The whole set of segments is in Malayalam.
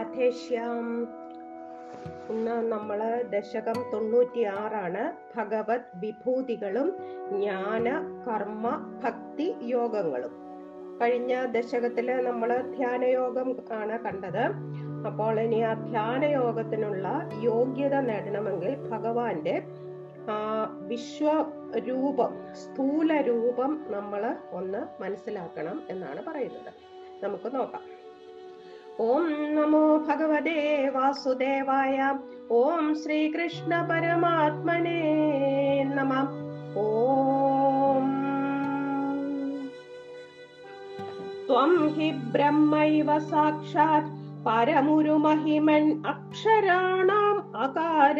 രാധേശ്യാം. ഇന്ന് നമ്മൾ ദശകം തൊണ്ണൂറ്റി ആറാണ് ഭഗവത് വിഭൂതികളും ജ്ഞാന കർമ്മ ഭക്തി യോഗങ്ങളും. കഴിഞ്ഞ ദശകത്തിൽ നമ്മൾ ധ്യാനയോഗം ആണ് കണ്ടത്. അപ്പോൾ ഇനി ആ ധ്യാനയോഗത്തിനുള്ള യോഗ്യത നേടണമെങ്കിൽ ഭഗവാന്റെ ആ വിശ്വരൂപം സ്ഥൂല രൂപം നമ്മൾ ഒന്ന് മനസ്സിലാക്കണം എന്നാണ് പറയുന്നത്. നമുക്ക് നോക്കാം. ഓം നമോ ഭഗവതേ വാസുദേവായ ഓം ശ്രീകൃഷ്ണ പരമാത്മനേ നമ. ത്വം ഹി ബ്രഹ്മൈവ സാക്ഷാത് പരമുരുമഹിമൻ അക്ഷരാണാം അകാര.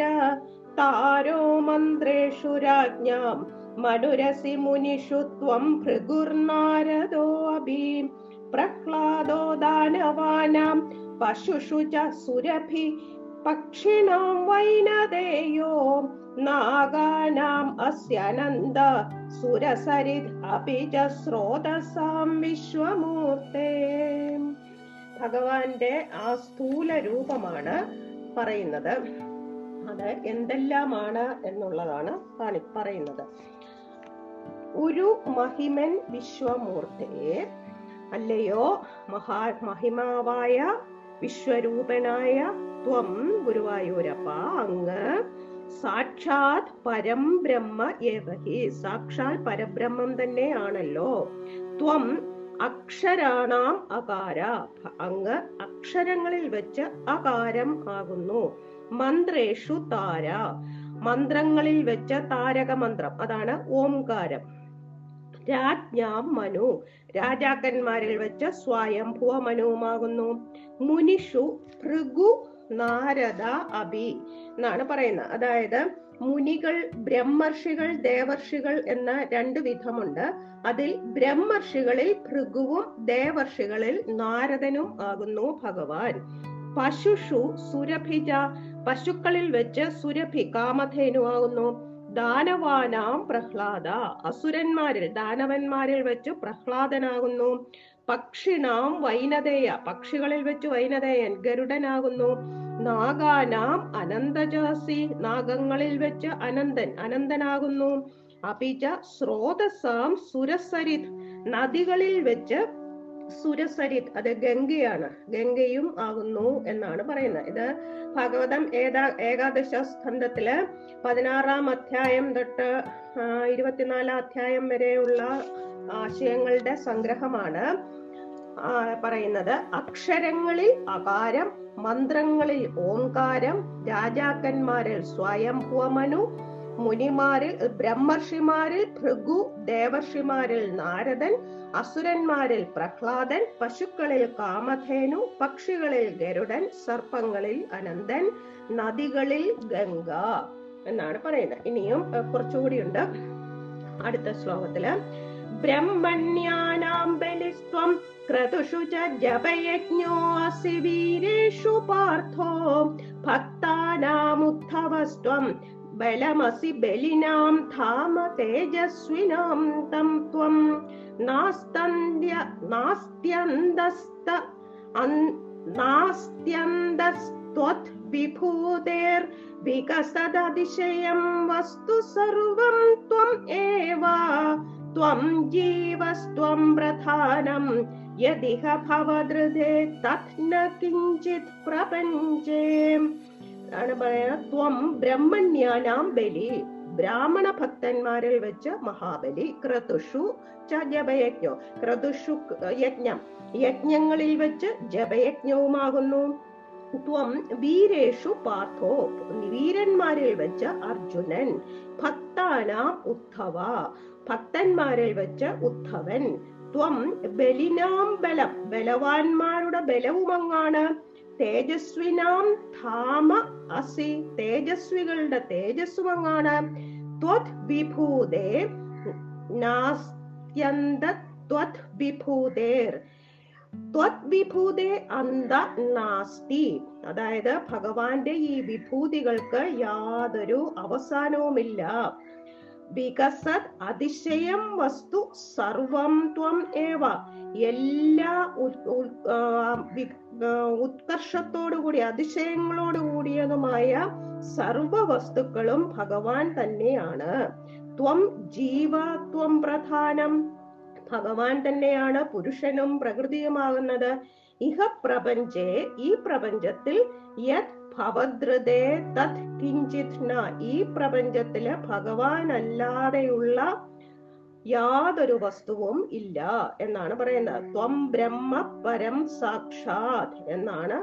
താരോ മന്ത്രേഷു രാജ്ഞാം മനുരസി മുനിഷു ത്വം ഭൃഗുർനാരദോ അഭി. ദാനവാനാം പശുഷു ച സുരഭി പക്ഷിണാം വൈനദേയോ നാഗാനാം അസ്യനന്ദ സുരസരിത് അപി ച സ്രോതസാം വിശ്വമൂർത്തേ. ഭഗവാന്റെ ആ സ്ഥൂല രൂപമാണ് പറയുന്നത്. അത് എന്തെല്ലാമാണ് എന്നുള്ളതാണ് പറയുന്നത് ഒരു മഹിമൻ വിശ്വമൂർത്തയെ അല്ലയോ? മഹാ മഹിമാവായ വിശ്വരൂപനായ ത്വം ഗുരുവായൂരപ്പ അങ്ങ് സാക്ഷാത് പരം ബ്രഹ്മ ഏവഹി. സാക്ഷാൽ പരബ്രഹ്മം തന്നെയാണല്ലോ ത്വം അക്ഷരാണാം അകാര. അങ്ങ് അക്ഷരങ്ങളിൽ വെച്ച് അകാരം ആകുന്നു. മന്ത്രേഷു താര. മന്ത്രങ്ങളിൽ വെച്ച താരക മന്ത്രം അതാണ് ഓംകാരം. രാജ്ഞാം മനു രാജാക്കന്മാരിൽ വെച്ച് സ്വയംഭുവ മനുവുമാകുന്നു മുനിഷു ഭൃഗു നാരദ അഭി എന്നാണ് പറയുന്നത്. അതായത് മുനികൾ ബ്രഹ്മർഷികൾ ദേവർഷികൾ എന്ന രണ്ട് വിധമുണ്ട്. അതിൽ ബ്രഹ്മർഷികളിൽ ഭൃഗുവും ദേവർഷികളിൽ നാരദനും ആകുന്നു ഭഗവാൻ. പശുഷു സുരഭിജ. പശുക്കളിൽ വെച്ച് സുരഭി കാമധേനു ആകുന്നു. ദാനവാനാം പ്രഹ്ലാദ. അസുരന്മാരിൽ ദാനവന്മാരിൽ വെച്ച് പ്രഹ്ലാദനാകുന്നു. പക്ഷിണാം വൈനതേയ പക്ഷികളിൽ വെച്ച് വൈനതേയൻ ഗരുഡനാകുന്നു. നാഗാനാം അനന്തജാസി നാഗങ്ങളിൽ വെച്ച് അനന്തൻ അനന്തനാകുന്നു. അപിച സ്രോതസാം സുരസരിത് നദികളിൽ വെച്ച് സുരസരിത് അത് ഗംഗയാണ്. ഗംഗയും ആകുന്നു എന്നാണ് പറയുന്നത്. ഇത് ഭാഗവതം ഏതാ ഏകാദശ സ്കന്ധത്തിൽ പതിനാറാം അധ്യായം തൊട്ട് ഇരുപത്തിനാലാം അധ്യായം വരെയുള്ള ആശയങ്ങളുടെ സംഗ്രഹമാണ് പറയുന്നത്. അക്ഷരങ്ങളിൽ അകാരം മന്ത്രങ്ങളിൽ ഓംകാരം രാജാക്കന്മാരിൽ സ്വയംഭുവമനു മുനിമാരിൽ ബ്രഹ്മർഷിമാരിൽ ഭൃഗു ദേവർഷിമാരിൽ നാരദൻ അസുരന്മാരിൽ പ്രഹ്ലാദൻ പശുക്കളിൽ കാമധേനു പക്ഷികളിൽ ഗരുഡൻ സർപ്പങ്ങളിൽ അനന്തൻ നദികളിൽ ഗംഗ എന്നാണ് പറയുന്നത്. ഇനിയും കുറച്ചുകൂടി ഉണ്ട്. അടുത്ത ശ്ലോകത്തിൽ ബ്രഹ്മണ്യാനാം ബലിസ്ത്വം ക്രതുഷു ച ജപയജ്ഞോ അസി വീരേഷു പാർത്ഥോ बलमसि बलिनां धाम तेजस्विनां तं बलिनाम् तेजस्विनं नास्त्यन्तस्त्वत् विभूतेर्विकसदतिशयम् वस्तु सर्वं त्वम् एव। त्वं जीवस्त्वं प्रधानं। यदिह भवदृधे तत् न किञ्चित् प्रपञ्चे। ആണ് പറയാ? ത്വം ബ്രഹ്മണ്യാനാം ബലി. ബ്രാഹ്മണ ഭക്തന്മാരിൽ വെച്ച് മഹാബലി. ക്രതുഷു ജപയജ്ഞോ. ക്രതുഷു യജ്ഞം. യജ്ഞങ്ങളിൽ വെച്ച് ജപയജ്ഞവുമാകുന്നു. ത്വം വീരേഷു പാർത്ഥോ. വീരന്മാരിൽ വെച്ച് അർജുനൻ. ഭക്താനാം ഉദ്ധവ. ഭക്തന്മാരിൽ വെച്ച് ഉദ്ധവൻ. ത്വം ബലിനാം ബലം. ബലവാന്മാരുടെ ബലവുമങ്ങാണ്. തേജസ്വിനാം ധാമ അസി. തേജസ്വികളുടെ തേജസ്സുമങ്ങാണ് ത്വത് വിഭൂതേ നാസ്ത്യന്ത ത്വത് വിഭൂതേർ. ത്വത് വിഭൂതേ അന്ത നാസ്തി. അതായത് ഭഗവാന്റെ ഈ വിഭൂതികൾക്ക് യാതൊരു അവസാനവുമില്ല. വികസത് അതിശയം വസ്തു സർവം ത്വം ഏവ. എല്ലാ ഉത്കർഷത്തോടുകൂടി അതിശയങ്ങളോട് കൂടിയതുമായ സർവ വസ്തുക്കളും ഭഗവാൻ തന്നെയാണ്. ത്വം ജീവ ത്വം പ്രധാനം. ഭഗവാൻ തന്നെയാണ് പുരുഷനും പ്രകൃതിയുമാകുന്നത്. ഇഹ പ്രപഞ്ചേ ഈ പ്രപഞ്ചത്തിൽ യത് ഭവദ്രതേ തത് കിഞ്ചിത് ഈ പ്രപഞ്ചത്തിൽ ഭഗവാൻ അല്ലാതെയുള്ള യാതൊരു വസ്തുവും ഇല്ല എന്നാണ് പറയുന്നത്. ത്വം ബ്രഹ്മ പരം സാക്ഷാത് എന്നാണ്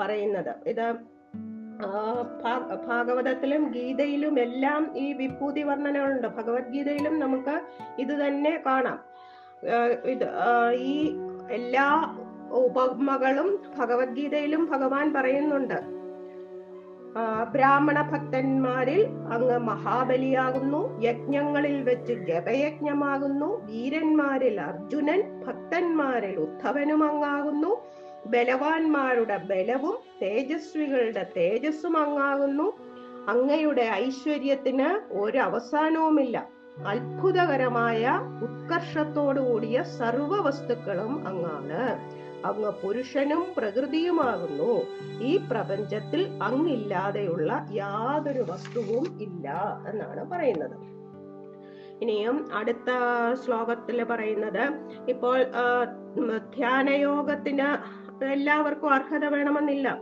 പറയുന്നത്. ഇത് ഭാഗവതത്തിലും ഗീതയിലും എല്ലാം ഈ വിഭൂതി വർണനകളുണ്ട്. ഭഗവത്ഗീതയിലും നമുക്ക് ഇത് തന്നെ കാണാം. ഇത് ഈ എല്ലാ ഉപമകളും ഭഗവത്ഗീതയിലും ഭഗവാൻ പറയുന്നുണ്ട്. ബ്രാഹ്മണ ഭക്തന്മാരിൽ അങ്ങ് മഹാബലിയാകുന്നു. യജ്ഞങ്ങളിൽ വെച്ച് ജപയജ്ഞമാകുന്നു. വീരന്മാരിൽ അർജുനൻ ഭക്തന്മാരിൽ ഉദ്ധവനും അങ്ങാകുന്നു. ബലവാന്മാരുടെ ബലവും തേജസ്വികളുടെ തേജസ്സും അങ്ങാകുന്നു. അങ്ങയുടെ ഐശ്വര്യത്തിന് ഒരു അവസാനവുമില്ല അത്ഭുതകരമായ ഉത്കർഷത്തോടു കൂടിയ സർവ വസ്തുക്കളും അങ്ങാണ്. അങ്ങ് പുരുഷനും പ്രകൃതിയുമാകുന്നു. ഈ പ്രപഞ്ചത്തിൽ അങ്ങില്ലാതെയുള്ള യാതൊരു വസ്തുവും ഇല്ല എന്നാണ് പറയുന്നത്. ഇനിയും അടുത്ത ശ്ലോകത്തിൽ പറയുന്നത് ഇപ്പോൾ ധ്യാനയോഗത്തിന് എല്ലാവർക്കും അർഹത വേണമെന്നില്ല.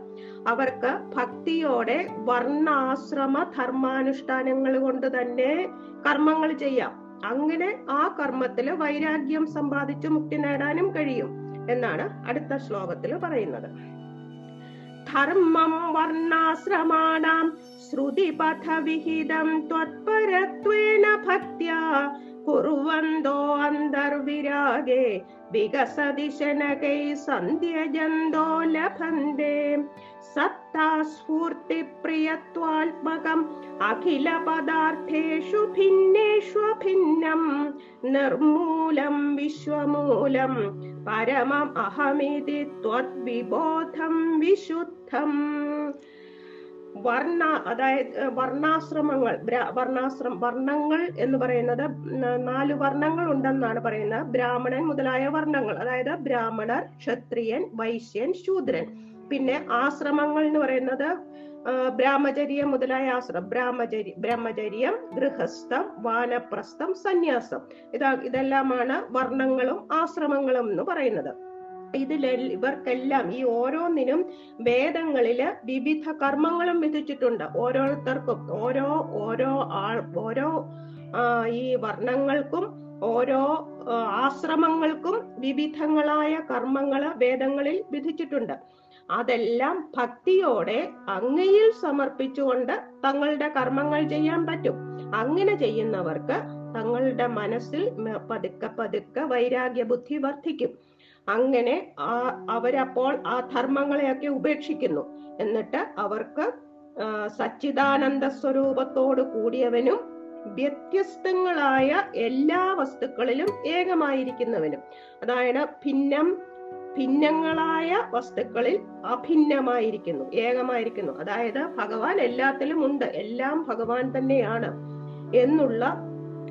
അവർക്ക് ഭക്തിയോടെ വർണാശ്രമ ധർമാനുഷ്ഠാനങ്ങൾ കൊണ്ട് തന്നെ കർമ്മങ്ങൾ ചെയ്യാം. അങ്ങനെ ആ കർമ്മത്തിൽ വൈരാഗ്യം സമ്പാദിച്ച് മുക്തി നേടാനും കഴിയും. എന്നാണ് അടുത്ത ശ്ലോകത്തിൽ പറയുന്നത്. ധർമ്മം വർണാശ്രമാണാം ശ്രുതിപഥവിഹിതം ത്വത്പരത്വേന ഭക്ത്യാ कुर्वन्तोरागे विगसदिशै सन्त्यजन्दो लभन्ते। सत्ता स्फूर्तिप्रियत्वात्मकम् अखिलपदार्थेषु भिन्नेष्वभिन्नम् निर्मूलं विश्वमूलं परमम् अहमिति त्वद्विबोधं विशुद्धम्। വർണ അതായത് വർണാശ്രമങ്ങൾ വർണാശ്രമ വർണാശ്രം വർണങ്ങൾ എന്ന് പറയുന്നത് നാല് വർണങ്ങൾ ഉണ്ടെന്നാണ് പറയുന്നത്. ബ്രാഹ്മണൻ മുതലായ വർണങ്ങൾ അതായത് ബ്രാഹ്മണർ ക്ഷത്രിയൻ വൈശ്യൻ ശൂദ്രൻ. പിന്നെ ആശ്രമങ്ങൾ എന്ന് പറയുന്നത് ബ്രാഹ്മചര്യം മുതലായ ആശ്രമം ബ്രാഹ്മചര്യ ബ്രഹ്മചര്യം ഗൃഹസ്ഥം വാനപ്രസ്ഥം സന്യാസം. ഇതാ ഇതെല്ലാമാണ് വർണങ്ങളും ആശ്രമങ്ങളും എന്ന് പറയുന്നത്. ഇതിൽ ഇവർക്കെല്ലാം ഈ ഓരോന്നിനും വേദങ്ങളിൽ വിവിധ കർമ്മങ്ങളും വിധിച്ചിട്ടുണ്ട്. ഓരോരുത്തർക്കും ഓരോ ഓരോ ആൾ ഓരോ ഈ വർണങ്ങൾക്കും ഓരോ ആശ്രമങ്ങൾക്കും വിവിധങ്ങളായ കർമ്മങ്ങൾ വേദങ്ങളിൽ വിധിച്ചിട്ടുണ്ട്. അതെല്ലാം ഭക്തിയോടെ അങ്ങയിൽ സമർപ്പിച്ചുകൊണ്ട് തങ്ങളുടെ കർമ്മങ്ങൾ ചെയ്യാൻ പറ്റും. അങ്ങനെ ചെയ്യുന്നവർക്ക് തങ്ങളുടെ മനസ്സിൽ പതുക്കെ പതുക്കെ വൈരാഗ്യ ബുദ്ധി വർദ്ധിക്കും. അങ്ങനെ ആ അവരപ്പോൾ ആ ധർമ്മങ്ങളെയൊക്കെ ഉപേക്ഷിക്കുന്നു. എന്നിട്ട് അവർക്ക് സച്ചിദാനന്ദ സ്വരൂപത്തോട് കൂടിയവനും വ്യത്യസ്തങ്ങളായ എല്ലാ വസ്തുക്കളിലും ഏകമായിരിക്കുന്നവനും. അതായത് ഭിന്നം ഭിന്നങ്ങളായ വസ്തുക്കളിൽ അഭിന്നമായിരിക്കുന്നു ഏകമായിരിക്കുന്നു. അതായത് ഭഗവാൻ എല്ലാത്തിലും ഉണ്ട് എല്ലാം ഭഗവാൻ തന്നെയാണ് എന്നുള്ള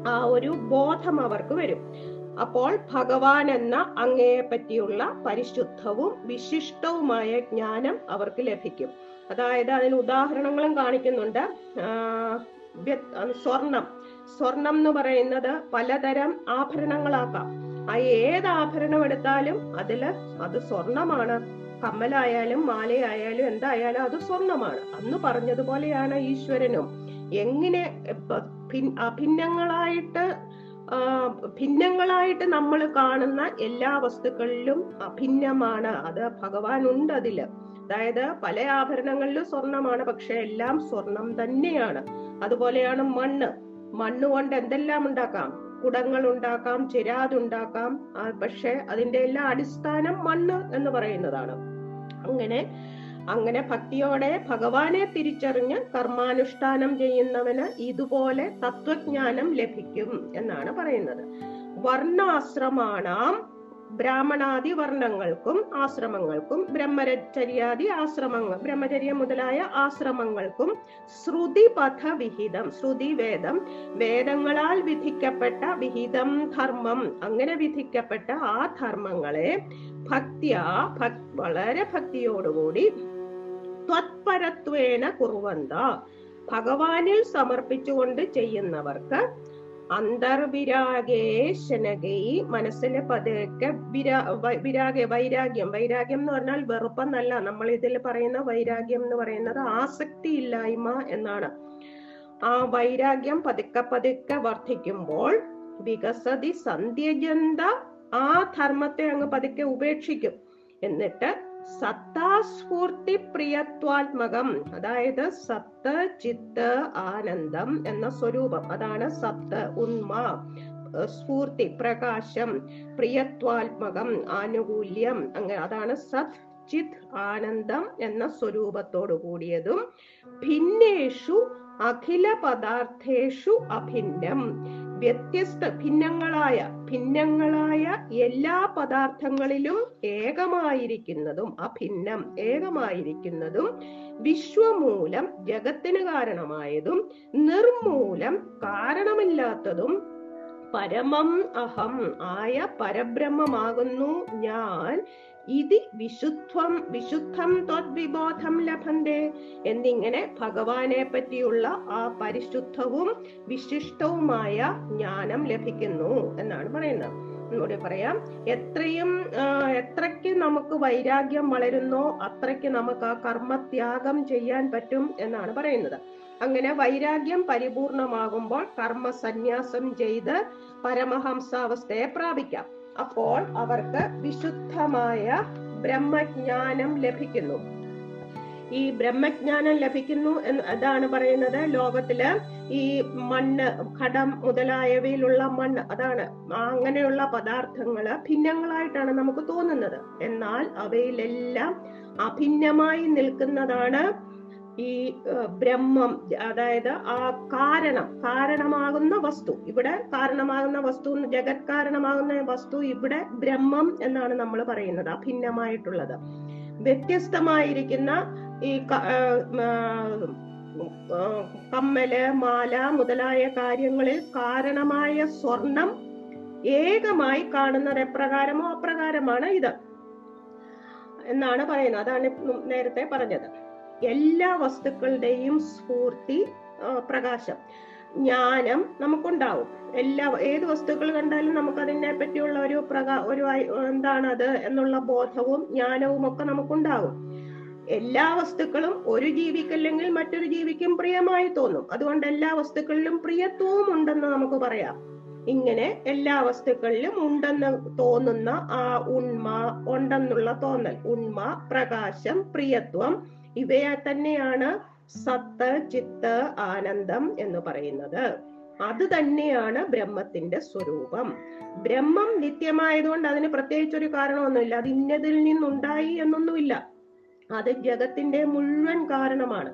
ആ ഒരു ബോധം അവർക്ക് വരും. അപ്പോൾ ഭഗവാൻ എന്ന അങ്ങയെ പറ്റിയുള്ള പരിശുദ്ധവും വിശിഷ്ടവുമായ ജ്ഞാനം അവർക്ക് ലഭിക്കും. അതായത് അതിന് ഉദാഹരണങ്ങളും കാണിക്കുന്നുണ്ട്. സ്വർണം. സ്വർണം എന്ന് പറയുന്നത് പലതരം ആഭരണങ്ങളാക്കാം. ആ ഏത് ആഭരണം എടുത്താലും അതിൽ അത് സ്വർണമാണ്. കമ്മലായാലും മാലയായാലും എന്തായാലും അത് സ്വർണമാണ്. അന്ന് പറഞ്ഞതുപോലെയാണ് ഈശ്വരനും. എങ്ങനെ അഭിന്നങ്ങളായിട്ട് ഭിന്നങ്ങളായിട്ട് നമ്മൾ കാണുന്ന എല്ലാ വസ്തുക്കളിലും അഭിന്നമാണ്. അത് ഭഗവാൻ ഉണ്ട് അതിൽ അതായത് പല ആഭരണങ്ങളിലും സ്വർണമാണ് പക്ഷെ എല്ലാം സ്വർണം തന്നെയാണ്. അതുപോലെയാണ് മണ്ണ്. മണ്ണ് കൊണ്ട് എന്തെല്ലാം ഉണ്ടാക്കാം? കുടങ്ങൾ ഉണ്ടാക്കാം ചിരാതുണ്ടാക്കാം പക്ഷെ അതിന്റെ എല്ലാ അടിസ്ഥാനം മണ്ണ് എന്ന് പറയുന്നതാണ്. അങ്ങനെ അങ്ങനെ ഭക്തിയോടെ ഭഗവാനെ തിരിച്ചറിഞ്ഞ് കർമാനുഷ്ഠാനം ചെയ്യുന്നവന് ഇതുപോലെ തത്വജ്ഞാനം ലഭിക്കും എന്നാണ് പറയുന്നത്. വർണാശ്രമാണാം ബ്രാഹ്മണാദി വർണങ്ങൾക്കും ആശ്രമങ്ങൾക്കും ബ്രഹ്മചര്യാദി ആശ്രമങ്ങൾ ബ്രഹ്മചര്യ മുതലായ ആശ്രമങ്ങൾക്കും ശ്രുതി പഥ വിഹിതം ശ്രുതി വേദം വേദങ്ങളാൽ വിധിക്കപ്പെട്ട വിഹിതം ധർമ്മം അങ്ങനെ വിധിക്കപ്പെട്ട ആ ധർമ്മങ്ങളെ ഭക്തിയ ഭക് വളരെ ഭക്തിയോടുകൂടി ത്വത്പരത്വേന കുറുവന്ത. ഭഗവാനിൽ സമർപ്പിച്ചുകൊണ്ട് ചെയ്യുന്നവർക്ക് അന്തർവിരാഗേ ശനകൈ മനസ്സിന് പതുക്കെ വിരാഗ വൈരാഗ്യം. വൈരാഗ്യം എന്ന് പറഞ്ഞാൽ വെറുപ്പെന്നല്ല. നമ്മൾ ഇതിൽ പറയുന്ന വൈരാഗ്യം എന്ന് പറയുന്നത് ആസക്തി ഇല്ലായ്മ എന്നാണ്. ആ വൈരാഗ്യം പതുക്കെ പതുക്കെ വർദ്ധിക്കുമ്പോൾ വികസതി സന്ധ്യജന്ത ആ ധർമ്മത്തെ അങ്ങ് പതുക്കെ ഉപേക്ഷിക്കും. എന്നിട്ട് സത്താസ്ഫൂർത്തി പ്രിയത്വാത്മകം. അതായത് സത്ത് ചിത്ത് ആനന്ദം എന്ന സ്വരൂപം. അതാണ് സത്ത് ഉന്മ സ്ഫൂർത്തി പ്രകാശം പ്രിയത്വാത്മകം ആനുകൂല്യം. അങ്ങനെ അതാണ് സത് ചിത് ആനന്ദം എന്ന സ്വരൂപത്തോടു കൂടിയതും. ഭിന്നേഷു അഖില പദാർത്ഥേഷു അഭിന്നം. വ്യത്യസ്ത ഭിന്നങ്ങളായ ഭിന്നങ്ങളായ എല്ലാ പദാർത്ഥങ്ങളിലും ഏകമായിരിക്കുന്നതും ആ ഭിന്നം ഏകമായിരിക്കുന്നതും വിശ്വമൂലം ജഗത്തിന് കാരണമായതും നിർമൂലം കാരണമില്ലാത്തതും പരമം അഹം ആയ പരബ്രഹ്മമാകുന്നു ഞാൻ ഇതി വിശുദ്ധം വിശുദ്ധം ത്വദ്വിബോധം ലഭന്തേ എന്നിങ്ങനെ ഭഗവാനെ പറ്റിയുള്ള ആ പരിശുദ്ധവും വിശിഷ്ടവുമായ ജ്ഞാനം ലഭിക്കുന്നു എന്നാണ് പറയുന്നത്. ഒന്നുകൂടി പറയാം. എത്രയും എത്രയ്ക്ക് നമുക്ക് വൈരാഗ്യം വളരുന്നോ അത്രയ്ക്ക് നമുക്ക് ആ കർമ്മത്യാഗം ചെയ്യാൻ പറ്റും എന്നാണ് പറയുന്നത്. അങ്ങനെ വൈരാഗ്യം പരിപൂർണമാകുമ്പോൾ കർമ്മ സന്യാസം ചെയ്ത് പരമഹംസാവസ്ഥയെ പ്രാപിക്കാം. അപ്പോൾ അവർക്ക് വിശുദ്ധമായ ബ്രഹ്മജ്ഞാനം ലഭിക്കുന്നു. ഈ ബ്രഹ്മജ്ഞാനം ലഭിക്കുന്നു എന്ന് അതാണ് പറയുന്നത്. ലോകത്തിൽ ഈ മണ്ണ് ഘടം മുതലായവയിലുള്ള മണ്ണ് അതാണ് അങ്ങനെയുള്ള പദാർത്ഥങ്ങൾ ഭിന്നങ്ങളായിട്ടാണ് നമുക്ക് തോന്നുന്നത്. എന്നാൽ അവയിലെല്ലാം അഭിന്നമായി നിൽക്കുന്നതാണ് ഈ ബ്രഹ്മം അതായത് ആ കാരണം കാരണമാകുന്ന വസ്തു. ഇവിടെ കാരണമാകുന്ന വസ്തു ജഗത് കാരണമാകുന്ന വസ്തു ഇവിടെ ബ്രഹ്മം എന്നാണ് നമ്മൾ പറയുന്നത് അഭിന്നമായിട്ടുള്ളത്. വ്യത്യസ്തമായിരിക്കുന്ന ഈ കമ്മൽ മാല മുതലായ കാര്യങ്ങളിൽ കാരണമായ സ്വർണം ഏകമായി കാണുന്നത് എപ്രകാരമോ അപ്രകാരമാണ് ഇത്. എന്നാണ് പറയുന്നത്. അതാണ് നേരത്തെ പറഞ്ഞത്. എല്ലാ വസ്തുക്കളുടെയും സ്ഫൂർത്തി പ്രകാശം ജ്ഞാനം നമുക്കുണ്ടാവും. എല്ലാ ഏത് വസ്തുക്കൾ കണ്ടാലും നമുക്ക് അതിനെ പറ്റിയുള്ള ഒരു പ്രകാ ഒരു എന്താണ് അത് എന്നുള്ള ബോധവും ജ്ഞാനവും ഒക്കെ നമുക്കുണ്ടാവും. എല്ലാ വസ്തുക്കളും ഒരു ജീവിക്കല്ലെങ്കിൽ മറ്റൊരു ജീവിക്കും പ്രിയമായി തോന്നും. അതുകൊണ്ട് എല്ലാ വസ്തുക്കളിലും പ്രിയത്വവും ഉണ്ടെന്ന് നമുക്ക് പറയാം. ഇങ്ങനെ എല്ലാ വസ്തുക്കളിലും ഉണ്ടെന്ന് തോന്നുന്ന ആ ഉണ്മ ഉണ്ടെന്നുള്ള തോന്നൽ. ഉണ്മ പ്രകാശം പ്രിയത്വം ഇവയെ തന്നെയാണ് സത്ത് ചിത്ത് ആനന്ദം എന്ന് പറയുന്നത്. അത് തന്നെയാണ് ബ്രഹ്മത്തിന്റെ സ്വരൂപം. ബ്രഹ്മം നിത്യമായതുകൊണ്ട് അതിന് പ്രത്യേകിച്ച് ഒരു കാരണമൊന്നുമില്ല. അത് ഇന്നതിൽ നിന്നുണ്ടായി എന്നൊന്നുമില്ല. അത് ജഗത്തിന്റെ മുഴുവൻ കാരണമാണ്.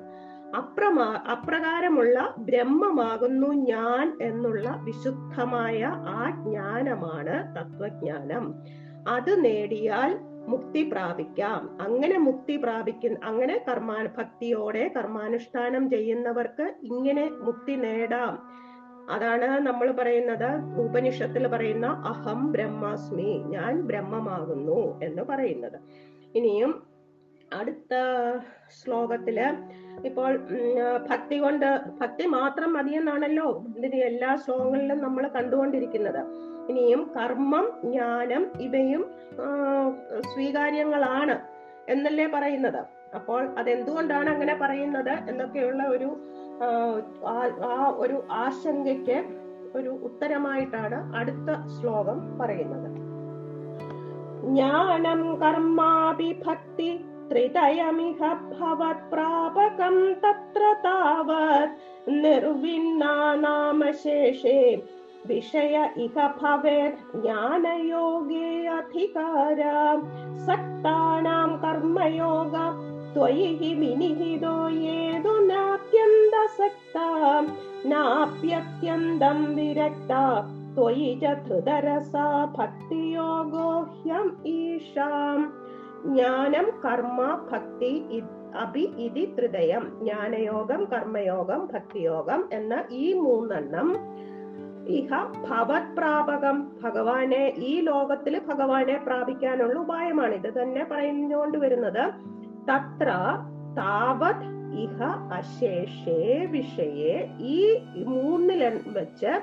അപ്രമാ അപ്രകാരമുള്ള ബ്രഹ്മമാകുന്നു ഞാൻ എന്നുള്ള വിശുദ്ധമായ ആ ജ്ഞാനമാണ് തത്വജ്ഞാനം. അത് നേടിയാൽ മുക്തി പ്രാപിക്കാം. അങ്ങനെ മുക്തി പ്രാപിക്കുന്ന അങ്ങനെ കർമാ ഭക്തിയോടെ കർമാനുഷ്ഠാനം ചെയ്യുന്നവർക്ക് ഇങ്ങനെ മുക്തി നേടാം. അതാണ് നമ്മൾ പറയുന്നത് ഉപനിഷത്തിൽ പറയുന്ന അഹം ബ്രഹ്മാസ്മി ഞാൻ ബ്രഹ്മമാകുന്നു എന്ന് പറയുന്നത്. ഇനിയും അടുത്ത ശ്ലോകത്തിൽ ഇപ്പോൾ ഭക്തി കൊണ്ട് ഭക്തി മാത്രം മതിയെന്നാണല്ലോ എല്ലാ ശ്ലോകങ്ങളിലും നമ്മൾ കണ്ടുകൊണ്ടിരിക്കുന്നത്. ഇനിയും കർമ്മം ജ്ഞാനം ഇവയും സ്വീകാര്യങ്ങളാണ് എന്നല്ലേ പറയുന്നത്. അപ്പോൾ അതെന്തുകൊണ്ടാണ് അങ്ങനെ പറയുന്നത് എന്നൊക്കെയുള്ള ഒരു ആ, ഒരു ആശങ്കയ്ക്ക് ഒരു ഉത്തരമായിട്ടാണ് അടുത്ത ശ്ലോകം പറയുന്നത്. ജ്ഞാനം കർമാഭിഭക്തി ത്രിതയമിഹ ഭവത് പ്രാപകം തത്ര താവത് നിർവിണ്ണാ നാമശേഷേ വിഷയ ഇഹ ഭവേത് ജ്ഞാനയോഗേ അധികാര സക്താനാം കർമ്മയോഗ त्वयि हि विनिहितो येदु नाप्यन्तसक्ता नाप्यत्यन्तं विरक्ता त्वयि च धृतरसा भक्तियोगो ह्यम् ईशाम् ജ്ഞാനം കർമ്മ ഭക്തി ഇ- അഭി ഇതി ത്രിതയം ജ്ഞാനയോഗം കർമ്മയോഗം ഭക്തിയോഗം എന്ന ഈ മൂന്നെണ്ണം ഇഹ ഭവത് പ്രാപകം ഭഗവാനെ ഈ ലോകത്തിൽ ഭഗവാനെ പ്രാപിക്കാനുള്ള ഉപായമാണ്. ഇത് തന്നെ പറഞ്ഞുകൊണ്ട് വരുന്നത്. തത്ര താവത് ഇഹ അശേഷേ വിഷയെ. ഈ മൂന്നിൽ വെച്ച്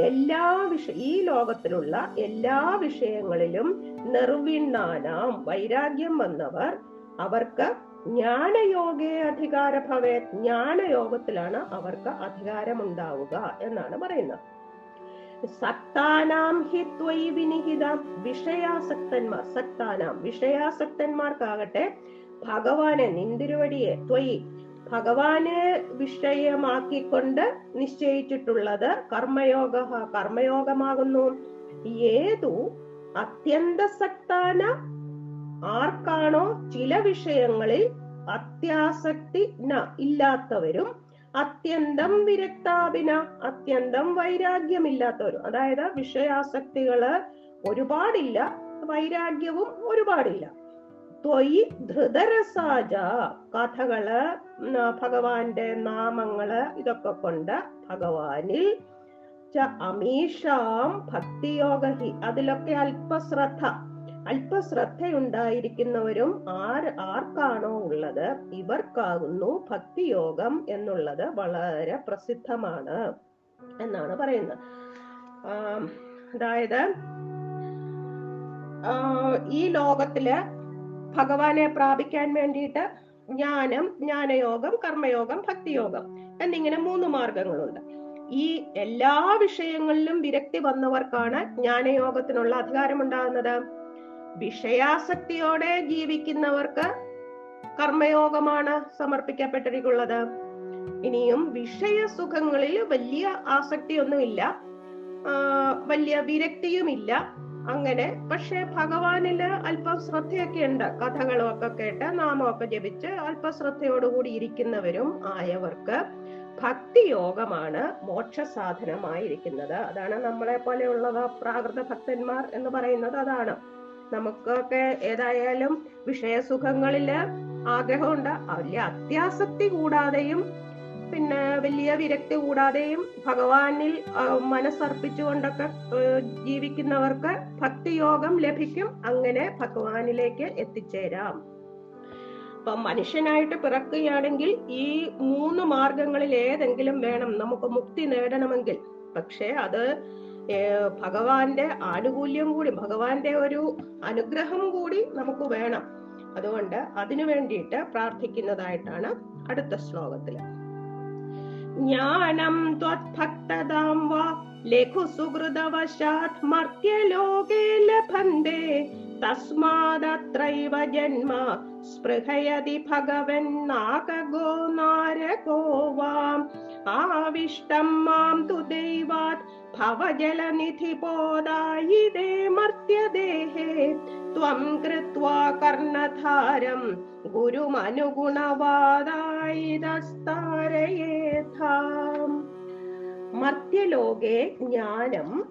എല്ലാ വിഷ ഈ ലോകത്തിലുള്ള എല്ലാ വിഷയങ്ങളിലും നിർവിണ്ണാനാം വൈരാഗ്യം വന്നവർ അവർക്ക് ജ്ഞാനയോഗേ അധികാര ഭവേ ജ്ഞാനയോഗത്തിലാണ് അവർക്ക് അധികാരമുണ്ടാവുക എന്നാണ് പറയുന്നത്. സക്താനാം ഹി ത്വയി വിനിഹിതം. വിഷയാസക്തന്മാർ സക്താനാം വിഷയാസക്തന്മാർക്കാകട്ടെ ഭഗവാനെ നിന്തിരുവടിയെ ത്വയി ഭഗവാനെ വിഷയമാക്കിക്കൊണ്ട് നിശ്ചയിച്ചിട്ടുള്ളത് കർമ്മയോഗ കർമ്മയോഗമാകുന്നു. ഏതു അത്യന്തസക്താന ആർക്കാണോ ചില വിഷയങ്ങളിൽ അത്യാസക്തി ഇല്ലാത്തവരും അത്യന്തം വിരക്താപിന അത്യന്തം വൈരാഗ്യമില്ലാത്തവരും അതായത് വിഷയാസക്തികൾ ഒരുപാടില്ല വൈരാഗ്യവും ഒരുപാടില്ല. ത്വയി ധൃതരസാജ കഥകൾ ഭഗവാന്റെ നാമങ്ങൾ ഇതൊക്കെ കൊണ്ട് ഭഗവാനിൽ അമീഷാം ഭക്തിയോഗഹി. അതിലൊക്കെ അല്പശ്രദ്ധ. അല്പശ്രദ്ധയുണ്ടായിരിക്കുന്നവരും ആർ ആർക്കാണോ ഉള്ളത്? ഇവർക്കാകുന്നു ഭക്തിയോഗം എന്നുള്ളത് വളരെ പ്രസിദ്ധമാണ് എന്നാണ് പറയുന്നത്. അതായത് ഈ ലോകത്തിൽ ഭഗവാനെ പ്രാപിക്കാൻ വേണ്ടിയിട്ട് ജ്ഞാനം ജ്ഞാനയോഗം കർമ്മയോഗം ഭക്തിയോഗം എന്നിങ്ങനെ മൂന്ന് മാർഗങ്ങളുണ്ട്. ഈ എല്ലാ വിഷയങ്ങളിലും വിരക്തി വന്നവർക്കാണ് ജ്ഞാനയോഗത്തിനുള്ള അധികാരമുണ്ടാകുന്നത്. വിഷയാസക്തിയോടെ ജീവിക്കുന്നവർക്ക് കർമ്മയോഗമാണ് സമർപ്പിക്കപ്പെട്ടിട്ടുള്ളത് ഇനിയും വിഷയസുഖങ്ങളിൽ വലിയ ആസക്തിയൊന്നുമില്ല. വലിയ വിരക്തിയുമില്ല. അങ്ങനെ പക്ഷെ ഭഗവാനിൽ അല്പം ശ്രദ്ധയൊക്കെ ഉണ്ട് കഥകളും ഒക്കെ കേട്ട് നാമമൊക്കെ ജപിച്ച് അല്പശ്രദ്ധയോടുകൂടി ഇരിക്കുന്നവരും ആയവർക്ക് ഭക്തിയോഗമാണ് മോക്ഷ സാധനമായിരിക്കുന്നത് അതാണ് നമ്മളെ പോലെയുള്ളത് പ്രാകൃത ഭക്തന്മാർ എന്ന് പറയുന്നത്. അതാണ്. നമുക്കൊക്കെ ഏതായാലും വിഷയസുഖങ്ങളിൽ ആഗ്രഹമുണ്ട്. വലിയ അത്യാസക്തി കൂടാതെയും പിന്നെ വലിയ വിരക്തി കൂടാതെയും ഭഗവാനിൽ മനസ്സർപ്പിച്ചുകൊണ്ടൊക്കെ ജീവിക്കുന്നവർക്ക് ഭക്തിയോഗം ലഭിക്കും. അങ്ങനെ ഭഗവാനിലേക്ക് എത്തിച്ചേരാം. അപ്പൊ മനുഷ്യനായിട്ട് പിറക്കുകയാണെങ്കിൽ ഈ മൂന്ന് മാർഗങ്ങളിൽ ഏതെങ്കിലും വേണം. നമുക്ക് മുക്തി നേടണമെങ്കിൽ. പക്ഷെ അത് ഭഗവാന്റെ ആനുകൂല്യം കൂടി ഭഗവാന്റെ ഒരു അനുഗ്രഹം കൂടി നമുക്ക് വേണം. അതുകൊണ്ട് അതിനു വേണ്ടിയിട്ട് പ്രാർത്ഥിക്കുന്നതായിട്ടാണ് അടുത്ത ശ്ലോകത്തിൽ ജ്ഞാനം വാ ലഘു സുഹൃതവശാത് മർത്യലോകേ ലഭന്തേ തസ്മാദത്രൈവ ജന്മ സ്പൃഹയതി ഭഗവൻ നാഗോ നാരകോ വാം. ആവിഷ്ടം മാം തു ദൈവാത്. ഭവജലനിധി പോദായിതേ മർത്യദേഹേ. ത്വം കൃത്വാ കർണധാരം. ഗുരുമനുഗുണവാദായിതസ്താരയേഥാം. മർത്യലോകെ ജ്ഞാനം.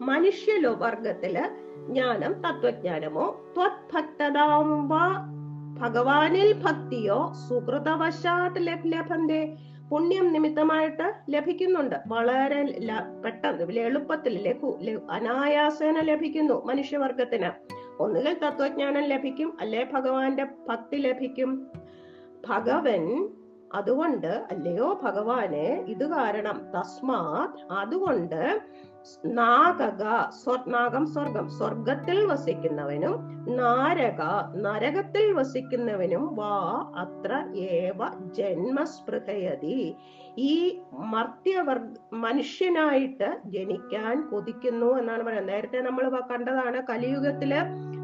മനുഷ്യലോ വർഗത്തിൽ ജ്ഞാനം തത്വജ്ഞാനമോ? ത്വത്ഭക്തതാം വാ. ഭഗവാനിൽ ഭക്തിയോ? സുഹൃതവശാത് ലഭ- ലഭന്തേ പുണ്യം നിമിത്തമായിട്ട് ലഭിക്കുന്നുണ്ട്. വളരെ പെട്ടെന്ന് എളുപ്പത്തിൽ ലഘു അനായാസേന ലഭിക്കുന്നു മനുഷ്യവർഗത്തിന്. ഒന്നുകിൽ തത്വജ്ഞാനം ലഭിക്കും അല്ലെ ഭഗവാന്റെ ഭക്തി ലഭിക്കും. ഭഗവൻ അതുകൊണ്ട് അല്ലയോ ഭഗവാനെ ഇത് കാരണം തസ്മാത് അതുകൊണ്ട് നാഗക നാഗം സ്വർഗം സ്വർഗത്തിൽ വസിക്കുന്നവനും നാരക നരകത്തിൽ വസിക്കുന്നവനും വാ അത്ര ഏവ ജന്മസ്പൃഹയതി. ഈ മർത്യവർഗ മനുഷ്യനായിട്ട് ജനിക്കാൻ കൊതിക്കുന്നു എന്നാണ് പറയുന്നത്. നേരത്തെ നമ്മൾ കണ്ടതാണ് കലിയുഗത്തിൽ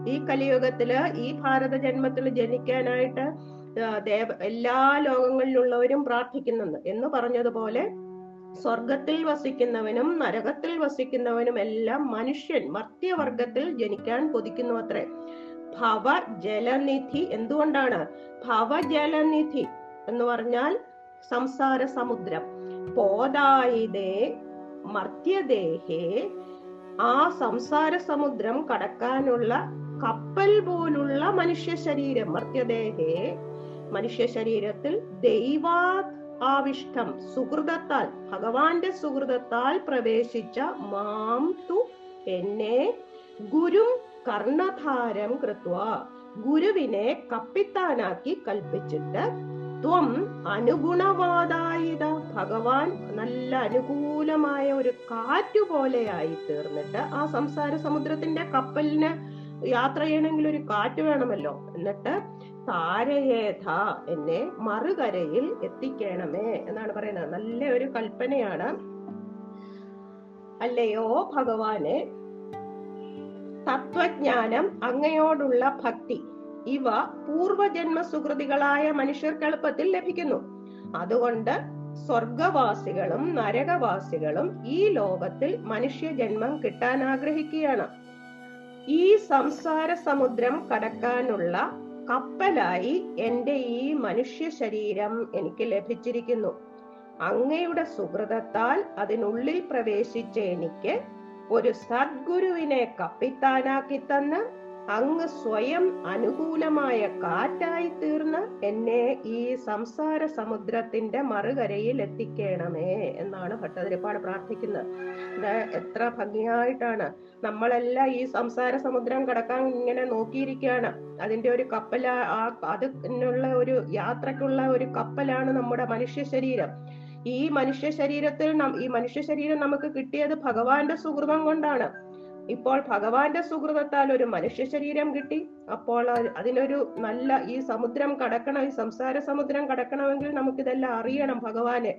ഈ കലിയുഗത്തിൽ ഈ ഭാരത ജന്മത്തിൽ ജനിക്കാനായിട്ട് ദേവ എല്ലാ ലോകങ്ങളിലുള്ളവരും പ്രാർത്ഥിക്കുന്നുണ്ട് എന്ന് പറഞ്ഞതുപോലെ സ്വർഗത്തിൽ വസിക്കുന്നവനും നരകത്തിൽ വസിക്കുന്നവനും എല്ലാം മനുഷ്യൻ മർത്യവർഗത്തിൽ ജനിക്കാൻ കൊതിക്കുന്നു അത്രേ. ഭവ ജലനിധി എന്തുകൊണ്ടാണ്? ഭവ ജലനിധി എന്ന് പറഞ്ഞാൽ സംസാര സമുദ്രം. പോതായിതേ മർത്യദേഹേ ആ സംസാര സമുദ്രം കടക്കാനുള്ള കപ്പൽ പോലുള്ള മനുഷ്യ ശരീരം മർത്യദേഹേ മനുഷ്യ ശരീരത്തിൽ ദൈവാ ആവിഷ്ടം സുഹൃതത്താൽ ഭഗവാന്റെ സുഹൃതത്താൽ പ്രവേശിച്ച മാം തു എന്നെ ഗുരും കർണധാരം കൃത്വ ഗുരുവിനെ കപ്പിത്താനാക്കി കൽപ്പിച്ചിട്ട് ത്വം അനുഗുണവാദായിത. ഭഗവാൻ നല്ല അനുകൂലമായ ഒരു കാറ്റു പോലെയായി തീർന്നിട്ട് ആ സംസാര സമുദ്രത്തിന്റെ കപ്പലിന് യാത്ര ചെയ്യണമെങ്കിൽ ഒരു കാറ്റ് വേണമല്ലോ. എന്നിട്ട് താരയേഥ എന്നെ മറുകരയിൽ എത്തിക്കണമേ എന്നാണ് പറയുന്നത്. നല്ല ഒരു കൽപ്പനയാണ്. അല്ലയോ ഭഗവാനെ? തത്വജ്ഞാനം അങ്ങയോടുള്ള ഭക്തി. ഇവ പൂർവജന്മ സുഹൃതികളായ മനുഷ്യർക്ക് എളുപ്പത്തിൽ ലഭിക്കുന്നു. അതുകൊണ്ട് സ്വർഗവാസികളും നരകവാസികളും ഈ ലോകത്തിൽ മനുഷ്യ ജന്മം കിട്ടാൻ ആഗ്രഹിക്കുകയാണ്. ഈ സംസാര സമുദ്രം കടക്കാനുള്ള കപ്പലായി എന്റെ ഈ മനുഷ്യ ശരീരം എനിക്ക് ലഭിച്ചിരിക്കുന്നു. അങ്ങയുടെ സുഹൃതത്താൽ അതിനുള്ളിൽ പ്രവേശിച്ച എനിക്ക് ഒരു സദ്ഗുരുവിനെ കപ്പിത്താനാക്കി തന്ന് അങ്ങ് സ്വയം അനുകൂലമായ കാറ്റായി തീർന്ന് എന്നെ ഈ സംസാര സമുദ്രത്തിന്റെ മറുകരയിൽ എത്തിക്കണമേ എന്നാണ് ഭട്ടതിരിപ്പാട് പ്രാർത്ഥിക്കുന്നത്. എത്ര ഭംഗിയായിട്ടാണ്. നമ്മളെല്ലാം ഈ സംസാര സമുദ്രം കടക്കാൻ ഇങ്ങനെ നോക്കിയിരിക്കുകയാണ്. അതിന്റെ ഒരു കപ്പല ആ അതിനുള്ള ഒരു യാത്രക്കുള്ള ഒരു കപ്പലാണ് നമ്മുടെ മനുഷ്യ ശരീരം. ഈ മനുഷ്യ ശരീരത്തിൽ ഈ മനുഷ്യ ശരീരം നമുക്ക് കിട്ടിയത് ഭഗവാന്റെ സുഹൃതം കൊണ്ടാണ്. ഇപ്പോൾ ഭഗവാന്റെ സുഹൃതത്താൽ ഒരു മനുഷ്യ ശരീരം കിട്ടി. അപ്പോൾ അതിനൊരു നല്ല ഈ സമുദ്രം കടക്കണം ഈ സംസാര സമുദ്രം കടക്കണമെങ്കിൽ നമുക്കിതെല്ലാം അറിയണം ഭഗവാനെ.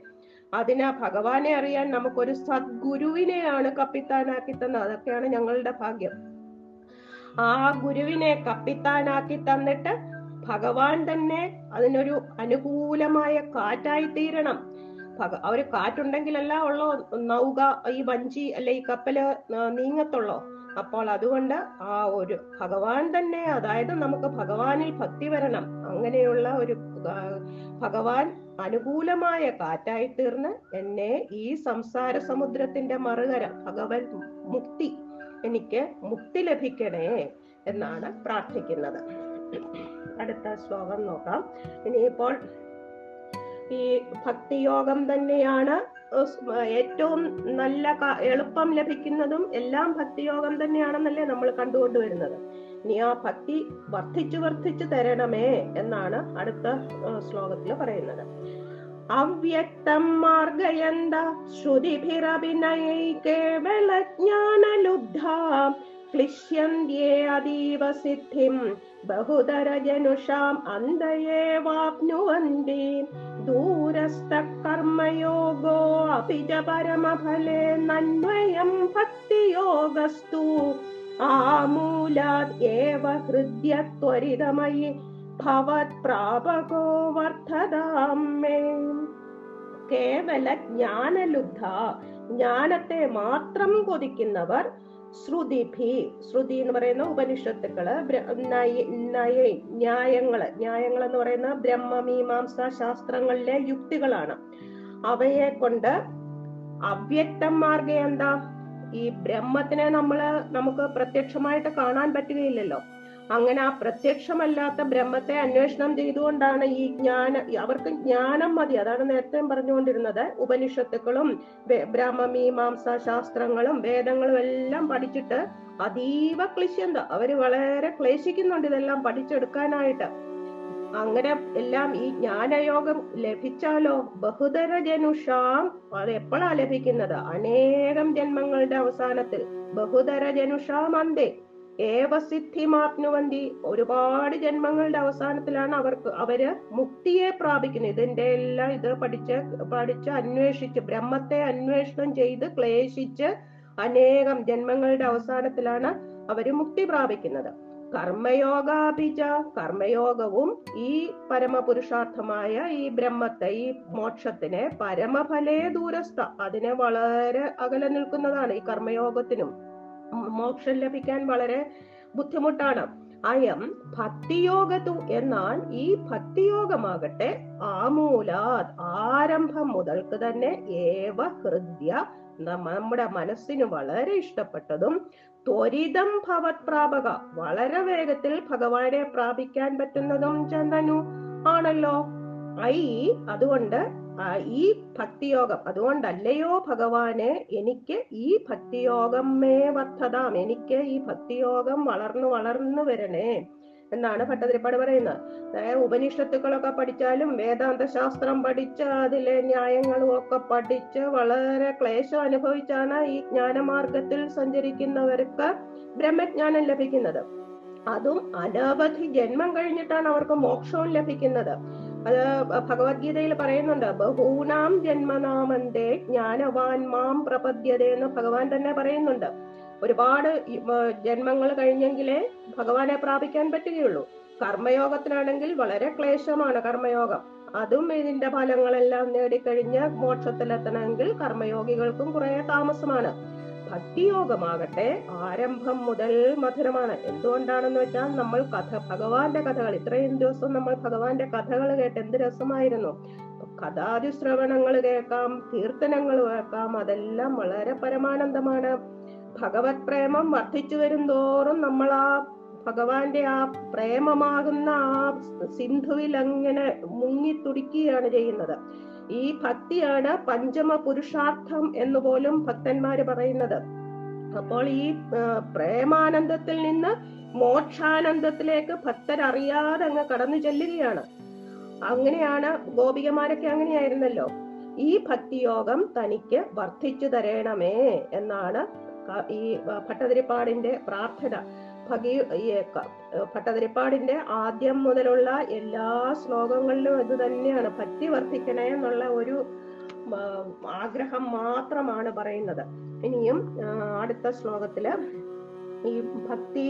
അതിന് ഭഗവാനെ അറിയാൻ നമുക്കൊരു സദ്ഗുരുവിനെയാണ് കപ്പിത്താനാക്കി തന്നത്. അതൊക്കെയാണ് ഞങ്ങളുടെ ഭാഗ്യം. ആ ഗുരുവിനെ കപ്പിത്താനാക്കി തന്നിട്ട് ഭഗവാൻ തന്നെ അതിനൊരു അനുകൂലമായ കാറ്റായി തീരണം. അവർ കാറ്റുണ്ടെങ്കിലല്ല ഉള്ളോ? നൗക ഈ വഞ്ചി അല്ലെ ഈ കപ്പൽ നീങ്ങത്തുള്ളോ? അപ്പോൾ അതുകൊണ്ട് ആ ഒരു ഭഗവാൻ തന്നെ അതായത് നമുക്ക് ഭഗവാനിൽ ഭക്തി വരണം. അങ്ങനെയുള്ള ഒരു ഭഗവാൻ അനുകൂലമായ കാറ്റായി തീർന്ന് എന്നെ ഈ സംസാര സമുദ്രത്തിന്റെ മറുകര ഭഗവൻ മുക്തി എനിക്ക് മുക്തി ലഭിക്കണേ എന്നാണ് പ്രാർത്ഥിക്കുന്നത്. അടുത്ത ശ്ലോകം നോക്കാം. ഇനിയിപ്പോൾ ഈ ഭക്തിയോഗം തന്നെയാണ് ഏറ്റവും നല്ല എളുപ്പം ലഭിക്കുന്നതും എല്ലാം ഭക്തിയോഗം തന്നെയാണെന്നല്ലേ നമ്മൾ കണ്ടുകൊണ്ടുവരുന്നത്. ഇനി ആ ഭക്തി വർദ്ധിച്ചു വർദ്ധിച്ചു തരണമേ എന്നാണ് അടുത്ത ശ്ലോകത്തിൽ പറയുന്നത്. അവ്യക്തം മാർഗയന്ത ശ്രുതിഭിരഭിനയൈ കേവല ജ്ഞാനലുബ്ധ ക്ലിശ്യന്ത്യേ അതീവ സിദ്ധിം ദൂരസ്ഥ കർമ്മയോഗോ അപി ച പരമഫലേ നന്വയം ഭക്തിയോഗസ്തു. ആമൂലാത് ഏവ ഹൃദ്യ ത്വരിതമയി ഭവത് പ്രാപകോ വർദ്ധതാം മേ. കേവല ജ്ഞാനലുബ്ധ ജ്ഞാനത്തെ മാത്രം കൊതിക്കുന്നവർ ശ്രുതിഭി ശ്രുതി എന്ന് പറയുന്ന ഉപനിഷത്തുക്കൾ ന്യായങ്ങൾ. ന്യായങ്ങൾ എന്ന് പറയുന്ന ബ്രഹ്മമീമാംസ ശാസ്ത്രങ്ങളിലെ യുക്തികളാണ്. അവയെ കൊണ്ട് അവ്യക്തം മാർഗ എന്താ? ഈ ബ്രഹ്മത്തിനെ നമ്മൾ നമുക്ക് പ്രത്യക്ഷമായിട്ട് കാണാൻ പറ്റുകയില്ലല്ലോ. അങ്ങനെ ആ പ്രത്യക്ഷമല്ലാത്ത ബ്രഹ്മത്തെ അന്വേഷണം ചെയ്തുകൊണ്ടാണ് ഈ ജ്ഞാന അവർക്ക് ജ്ഞാനം മതി. അതാണ് നേരത്തെ പറഞ്ഞുകൊണ്ടിരുന്നത്. ഉപനിഷത്തുക്കളും ബ്രഹ്മമീമാംസ ശാസ്ത്രങ്ങളും വേദങ്ങളും എല്ലാം പഠിച്ചിട്ട് അതീവ ക്ലിശ്യന്ത. അവർ വളരെ ക്ലേശിക്കുന്നുണ്ട് ഇതെല്ലാം പഠിച്ചെടുക്കാനായിട്ട്. അങ്ങനെ എല്ലാം ഈ ജ്ഞാനയോഗം ലഭിച്ചാലോ? ബഹുതര ജനുഷാം അത് എപ്പോഴാ ലഭിക്കുന്നത്? അനേകം ജന്മങ്ങളുടെ അവസാനത്തിൽ. ബഹുതര ജനുഷാം അന്തേ ഏവസിദ്ധിമാപ്നുവന്തി ഒരുപാട് ജന്മങ്ങളുടെ അവസാനത്തിലാണ് അവർക്ക് അവർ മുക്തിയെ പ്രാപിക്കുന്നത്. ഇതിന്റെ എല്ലാം ഇത് പഠിച്ച് പഠിച്ച് അന്വേഷിച്ച് ബ്രഹ്മത്തെ അന്വേഷണം ചെയ്ത് ക്ലേശിച്ച് അനേകം ജന്മങ്ങളുടെ അവസാനത്തിലാണ് അവർ മുക്തി പ്രാപിക്കുന്നത്. കർമ്മയോഗാഭിജ കർമ്മയോഗവും ഈ പരമപുരുഷാർത്ഥമായ ഈ ബ്രഹ്മത്തെ ഈ മോക്ഷത്തിനെ പരമഫലേ ദൂരസ്ഥ. അതിനെ വളരെ അകലെ നിൽക്കുന്നതാണ് ഈ കർമ്മയോഗത്തിനും. മോക്ഷം ലഭിക്കാൻ വളരെ ബുദ്ധിമുട്ടാണ്. അയം ഭക്തിയോഗതു എന്നാൽ ഈ ഭക്തിയോഗമാകട്ടെ ആമൂലാത് ആരംഭം മുതൽക്ക് തന്നെ ഏവ ഹൃദ്യ നമ്മുടെ മനസ്സിന് വളരെ ഇഷ്ടപ്പെട്ടതും ത്വരിതം ഭവത്പ്രാപക വളരെ വേഗത്തിൽ ഭഗവാനെ പ്രാപിക്കാൻ പറ്റുന്നതും ചന്ദനു ആണല്ലോ. ഐ അതുകൊണ്ട് ഈ ഭക്തിയോഗം അതുകൊണ്ടല്ലയോ ഭഗവാനെ എനിക്ക് ഈ ഭക്തിയോഗം മേ വർദ്ധതാം എനിക്ക് ഈ ഭക്തിയോഗം വളർന്നു വളർന്നു വരണേ എന്നാണ് ഭട്ടതിരിപ്പാട് പറയുന്നത്. അതായത് ഉപനിഷത്തുക്കളൊക്കെ പഠിച്ചാലും വേദാന്ത ശാസ്ത്രം പഠിച്ച് അതിലെ ന്യായങ്ങളും ഒക്കെ പഠിച്ച് വളരെ ക്ലേശം അനുഭവിച്ചാണ് ഈ ജ്ഞാനമാർഗത്തിൽ സഞ്ചരിക്കുന്നവർക്ക് ബ്രഹ്മജ്ഞാനം ലഭിക്കുന്നത്. അതും അനവധി ജന്മം കഴിഞ്ഞിട്ടാണ് അവർക്ക് മോക്ഷവും ലഭിക്കുന്നത്. അത് ഭഗവത്ഗീതയിൽ പറയുന്നുണ്ട് ബഹൂനാം ജന്മനാമന്തേ ജ്ഞാനവാൻ മാം പ്രപദ്യത എന്ന് ഭഗവാൻ തന്നെ പറയുന്നുണ്ട്. ഒരുപാട് ജന്മങ്ങൾ കഴിഞ്ഞെങ്കിലേ ഭഗവാനെ പ്രാപിക്കാൻ പറ്റുകയുള്ളൂ. കർമ്മയോഗത്തിനാണെങ്കിൽ വളരെ ക്ലേശമാണ് കർമ്മയോഗം. അതും ഇതിന്റെ ഫലങ്ങളെല്ലാം നേടിക്കഴിഞ്ഞ് മോക്ഷത്തിലെത്തണമെങ്കിൽ കർമ്മയോഗികൾക്കും കുറെ താമസമാണ്. ഭക്തിയോഗമാകട്ടെ. ആരംഭം മുതൽ മധുരമാണ്. എന്തുകൊണ്ടാണെന്ന് വെച്ചാൽ നമ്മൾ കഥ ഭഗവാന്റെ കഥകൾ ഇത്രയും ദിവസം നമ്മൾ ഭഗവാന്റെ കഥകൾ കേട്ട് എന്ത് രസമായിരുന്നു? കഥാതിശ്രവണങ്ങൾ കേൾക്കാം കീർത്തനങ്ങൾ കേൾക്കാം അതെല്ലാം വളരെ പരമാനന്ദമാണ്. ഭഗവത് പ്രേമം വർദ്ധിച്ചു വരും തോറും നമ്മൾ ആ ഭഗവാന്റെ ആ പ്രേമമാകുന്ന ആ സിന്ധുവിൽ അങ്ങനെ മുങ്ങി തുടിക്കുകയാണ് ചെയ്യുന്നത്. ഈ ഭക്തിയാണ് പഞ്ചമ പുരുഷാർത്ഥം എന്ന് പോലും ഭക്തന്മാര് പറയുന്നത്. അപ്പോൾ ഈ പ്രേമാനന്ദത്തിൽ നിന്ന് മോക്ഷാനന്ദത്തിലേക്ക് ഭക്തർ അറിയാതെ അങ്ങ് കടന്നു ചെല്ലുകയാണ്. അങ്ങനെയാണ് ഗോപികമാരൊക്കെ അങ്ങനെയായിരുന്നല്ലോ. ഈ ഭക്തിയോഗം തനിക്ക് വർദ്ധിച്ചു തരണമേ എന്നാണ് ഈ ഭട്ടതിരിപ്പാടിന്റെ പ്രാർത്ഥന. ഭഗി ഭട്ടതിരിപ്പാടിന്റെ ആദ്യം മുതലുള്ള എല്ലാ ശ്ലോകങ്ങളിലും ഇത് തന്നെയാണ്. ഭക്തി വർദ്ധിക്കണേ എന്നുള്ള ഒരു ആഗ്രഹം മാത്രമാണ് പറയുന്നത്. ഇനിയും അടുത്ത ശ്ലോകത്തിൽ ഈ ഭക്തി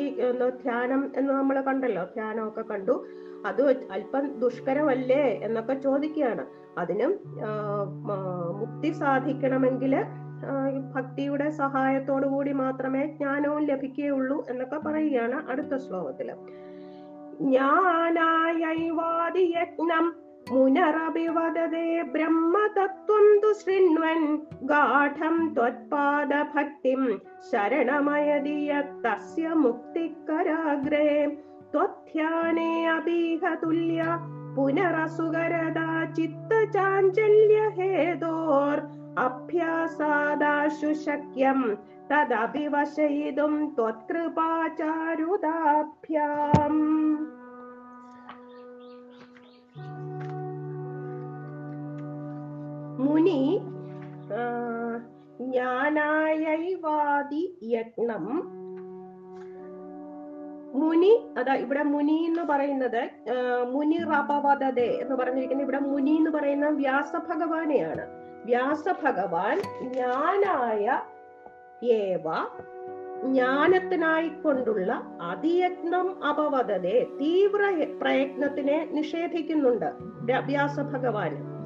ധ്യാനം എന്ന് നമ്മൾ കണ്ടല്ലോ. ധ്യാനമൊക്കെ കണ്ടു. അത് അല്പം ദുഷ്കരമല്ലേ എന്നൊക്കെ ചോദിക്കുകയാണ്. അതിനും മുക്തി സാധിക്കണമെങ്കിൽ ഭക്തിയുടെ സഹായത്തോടു കൂടി മാത്രമേ ജ്ഞാനവും ലഭിക്കുകയുള്ളൂ എന്നൊക്കെ പറയുകയാണ് അടുത്ത ശ്ലോകത്തിൽ. ജ്ഞാനായൈവാദി യജ്ഞം മുനരഭിവദതേ ബ്രഹ്മതത്വം തു ശൃണ്വൻ ഗാഠം ത്വത്പാദ ഭക്തിം ശരണമയതിയ തസ്യ മുക്തിക്കരാഗ്രേ ത്വധ്യാനേ അഭീഹ തുല്യ പുനരസുകരതാ ചിത്ത ചാഞ്ചല്യ ഹേതോർ അഭ്യാസാദാശു ശക്യം തദഭിവശയിതും ത്വത്കൃപാചാരുദാഭ്യാം. മുനി ജ്ഞാനായൈവാദി യജ്ഞം മുനി അതാ ഇവിടെ മുനി എന്ന് പറയുന്നത് മുനി റപവദതേ എന്ന് പറഞ്ഞിരിക്കുന്നത് ഇവിടെ മുനി എന്ന് പറയുന്ന വ്യാസഭഗവാനെയാണ്. വ്യാസഭഗവാൻ ജ്ഞാനായ ഏവ ജ്ഞാനത്തിനായിക്കൊണ്ടുള്ള അതിയജ്ഞം അപവദതേ തീവ്ര പ്രയത്നത്തിനെ നിഷേധിക്കുന്നുണ്ട് വ്യാസ ഭഗവാന്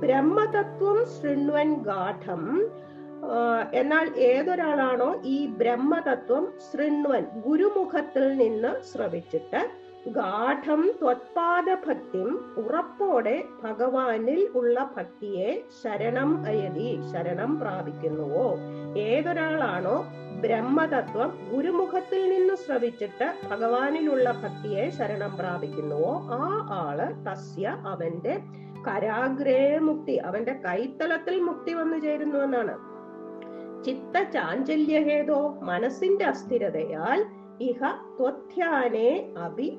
ബ്രഹ്മതത്വം ശൃണ്വൻ ഗാഠം എന്നാൽ ഏതൊരാളാണോ ഈ ബ്രഹ്മതത്വം ശൃണ്വൻ ഗുരുമുഖത്തിൽ നിന്ന് ശ്രവിച്ചിട്ട് ഗാഠം ത്വത്പാദ ഭക്തിം ഉറപ്പോടെ ഭഗവാനിൽ ഉള്ള ഭക്തിയെ ശരണം അയതി ശരണം പ്രാപിക്കുന്നുവോ? ഏതൊരാളാണോ ബ്രഹ്മതത്വം ഗുരുമുഖത്തിൽ നിന്ന് ശ്രവിച്ചിട്ട് ഭഗവാനിലുള്ള ഭക്തിയെ ശരണം പ്രാപിക്കുന്നുവോ ആ ആൾ തസ്യ അവന്റെ കരാഗ്രേ മുക്തി അവന്റെ കൈത്തലത്തിൽ മുക്തി വന്നു ചേരുന്നു എന്നാണ്. ചിത്ത ചാഞ്ചല്യഹേതോ മനസ്സിന്റെ അസ്ഥിരതയാൽ ഇഹ ത്വധ്യാനേ അഭി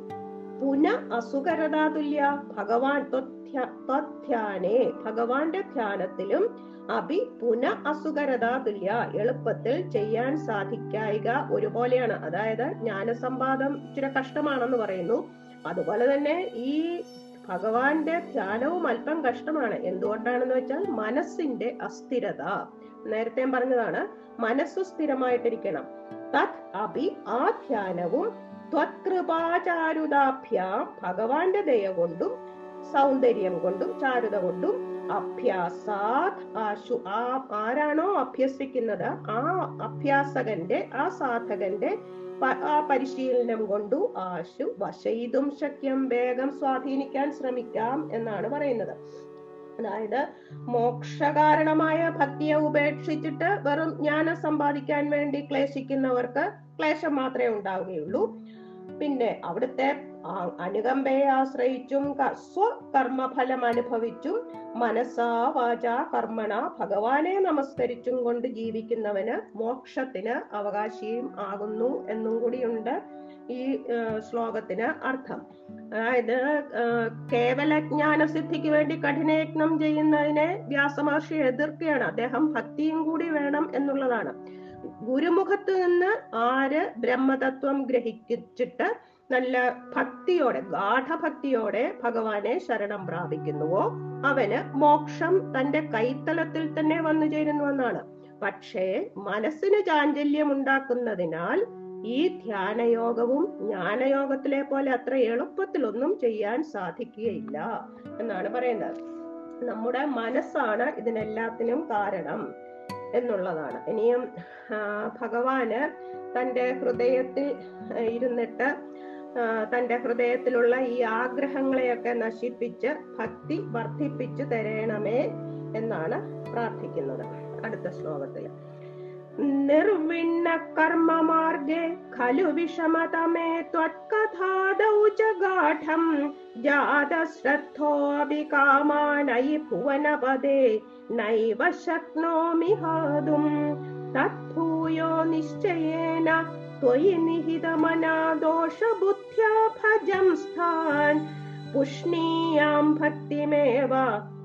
പുന അസുകരതാതുല്യ. ഭഗവാൻ ത്വധ്യ- ത്വധ്യാനേ ഭഗവാന്റെ ധ്യാനത്തിലും അഭി പുന അസുകരതാതുല്യ. എളുപ്പത്തിൽ ചെയ്യാൻ സാധിക്കായിക ഒരുപോലെയാണ്. അതായത് ജ്ഞാനസമ്പാദം ഇച്ചിരി കഷ്ടമാണെന്ന് പറയുന്നു. അതുപോലെ തന്നെ ഈ ഭഗവാന്റെ ധ്യാനവും അല്പം കഷ്ടമാണ്. എന്തുകൊണ്ടാണെന്ന് വെച്ചാൽ മനസ്സിന്റെ അസ്ഥിരത. നേരത്തെ പറഞ്ഞതാണ് മനസ്സു സ്ഥിരമായിട്ടിരിക്കണം. തത് അഭി ആ ത്വത്കൃപാചാരുതാഭ്യാം ഭഗവാന്റെ ദയ കൊണ്ടും സൗന്ദര്യം കൊണ്ടും ചാരുത കൊണ്ടും അഭ്യാസാത് ആശു ആ ആരാണോ അഭ്യസിക്കുന്നത്? ആ അഭ്യാസകന്റെ ആ സാധകന്റെ ആ പരിശീലനം കൊണ്ടു ആശു വശയിതും ശക്യം വേഗം സ്വാധീനിക്കാൻ ശ്രമിക്കാം എന്നാണ് പറയുന്നത്. അതായത് മോക്ഷകാരണമായ ഭക്തിയെ ഉപേക്ഷിച്ചിട്ട് വെറും ജ്ഞാനം സമ്പാദിക്കാൻ വേണ്ടി ക്ലേശിക്കുന്നവർക്ക് ക്ലേശം മാത്രമേ ഉണ്ടാവുകയുള്ളൂ. പിന്നെ അവിടുത്തെ അനുകമ്പയെ ആശ്രയിച്ചും സ്വകർമ്മഫലം അനുഭവിച്ചും. മനസ്സാ വാച കർമ്മണ ഭഗവാനെ നമസ്കരിച്ചും കൊണ്ട് ജീവിക്കുന്നവന് മോക്ഷത്തിന് അവകാശിയും ആകുന്നു എന്നും കൂടിയുണ്ട്. ഈ ശ്ലോകത്തിന് അർത്ഥം. അതായത് കേവല കേവല ജ്ഞാനസിദ്ധിക്ക് വേണ്ടി കഠിനയജ്ഞം ചെയ്യുന്നതിനെ വ്യാസമഹർഷി എതിർക്കുകയാണ്. അദ്ദേഹം ഭക്തിയും കൂടി വേണം എന്നുള്ളതാണ്. ഗുരുമുഖത്ത് നിന്ന് ആര് ബ്രഹ്മതത്വം ഗ്രഹിച്ചിട്ട് നല്ല ഭക്തിയോടെ ഗാഠഭക്തിയോടെ ഭഗവാനെ ശരണം പ്രാപിക്കുന്നുവോ? അവന് മോക്ഷം തന്റെ കൈത്തലത്തിൽ തന്നെ വന്നു ചേരുന്നുവെന്നാണ്. പക്ഷേ മനസ്സിന് ചാഞ്ചല്യം ഉണ്ടാക്കുന്നതിനാൽ ഈ ധ്യാനയോഗവും ജ്ഞാനയോഗത്തിലെ പോലെ അത്ര എളുപ്പത്തിലൊന്നും ചെയ്യാൻ സാധിക്കുകയില്ല എന്നാണ് പറയുന്നത്. നമ്മുടെ മനസ്സാണ് ഇതിനെല്ലാത്തിനും കാരണം എന്നുള്ളതാണ്. ഇനിയും ഭഗവാന് തന്റെ ഹൃദയത്തിൽ ഇരുന്നിട്ട് തന്റെ ഹൃദയത്തിലുള്ള ഈ ആഗ്രഹങ്ങളെയൊക്കെ നശിപ്പിച്ച് ഭക്തി വർദ്ധിപ്പിച്ചു തരണമേ എന്നാണ് പ്രാർത്ഥിക്കുന്നത്. അടുത്ത ശ്ലോകത്തിൽ निर्विण्ण कर्म मार्गे खलु विषमतमे त्वत्कथादौ च गाढम् जातश्रद्धोऽपि कामा भुवनपदे नैव शक्नोमि हादुम्। तत्भूयो निश्चयेन त्वयि निहितमना दोषबुद्ध्या भजं स्थान्। पुष्णीयां भक्तिमेव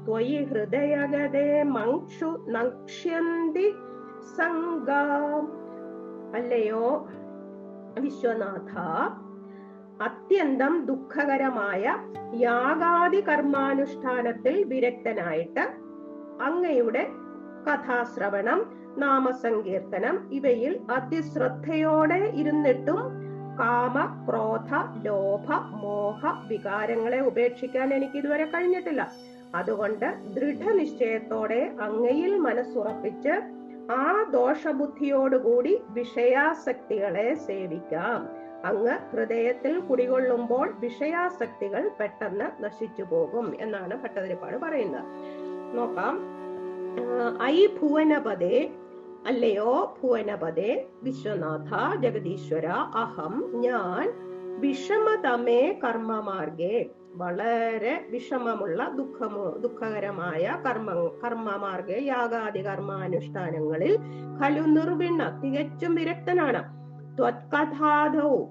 त्वयि हृदयगदे मङ्क्षु नक्ष्यन्ति സംഗാം അല്ലയോ? വിശ്വനാഥ അത്യന്തം ദുഃഖകരമായ യാഗാദി കർമാനുഷ്ഠാനത്തിൽ വിരക്തനായിട്ട് അങ്ങയുടെ കഥാശ്രവണം നാമസങ്കീർത്തനം ഇവയിൽ അതിശ്രദ്ധയോടെ ഇരുന്നിട്ടും കാമ ക്രോധ ലോഭ മോഹ വികാരങ്ങളെ ഉപേക്ഷിക്കാൻ എനിക്ക് ഇതുവരെ കഴിഞ്ഞിട്ടില്ല. അതുകൊണ്ട് ദൃഢനിശ്ചയത്തോടെ അങ്ങയിൽ മനസ്സുറപ്പിച്ച് ആ ദോഷബുദ്ധിയോടുകൂടി വിഷയാസക്തികളെ സേവിക്കാം. അങ്ങ് ഹൃദയത്തിൽ കുടികൊള്ളുമ്പോൾ വിഷയാസക്തികൾ പെട്ടെന്ന് നശിച്ചു പോകും എന്നാണ് ഭട്ടതിരിപ്പാട് പറയുന്നത്. നോക്കാം. ഐ ഭുവനപദേ അല്ലയോ ഭുവനപദേ വിശ്വനാഥ ജഗദീശ്വര അഹം ഞാൻ വിഷമതമേ കർമ്മമാർഗേ. വളരെ വിഷമമുള്ള ദുഃഖമോ ദുഃഖകരമായ കർമ്മ കർമ്മമാർഗ യാഗാദി കർമാനുഷ്ഠാനങ്ങളിൽ ഖലു നിർവിണ്ണ തികച്ചും വിരക്തനാണ്.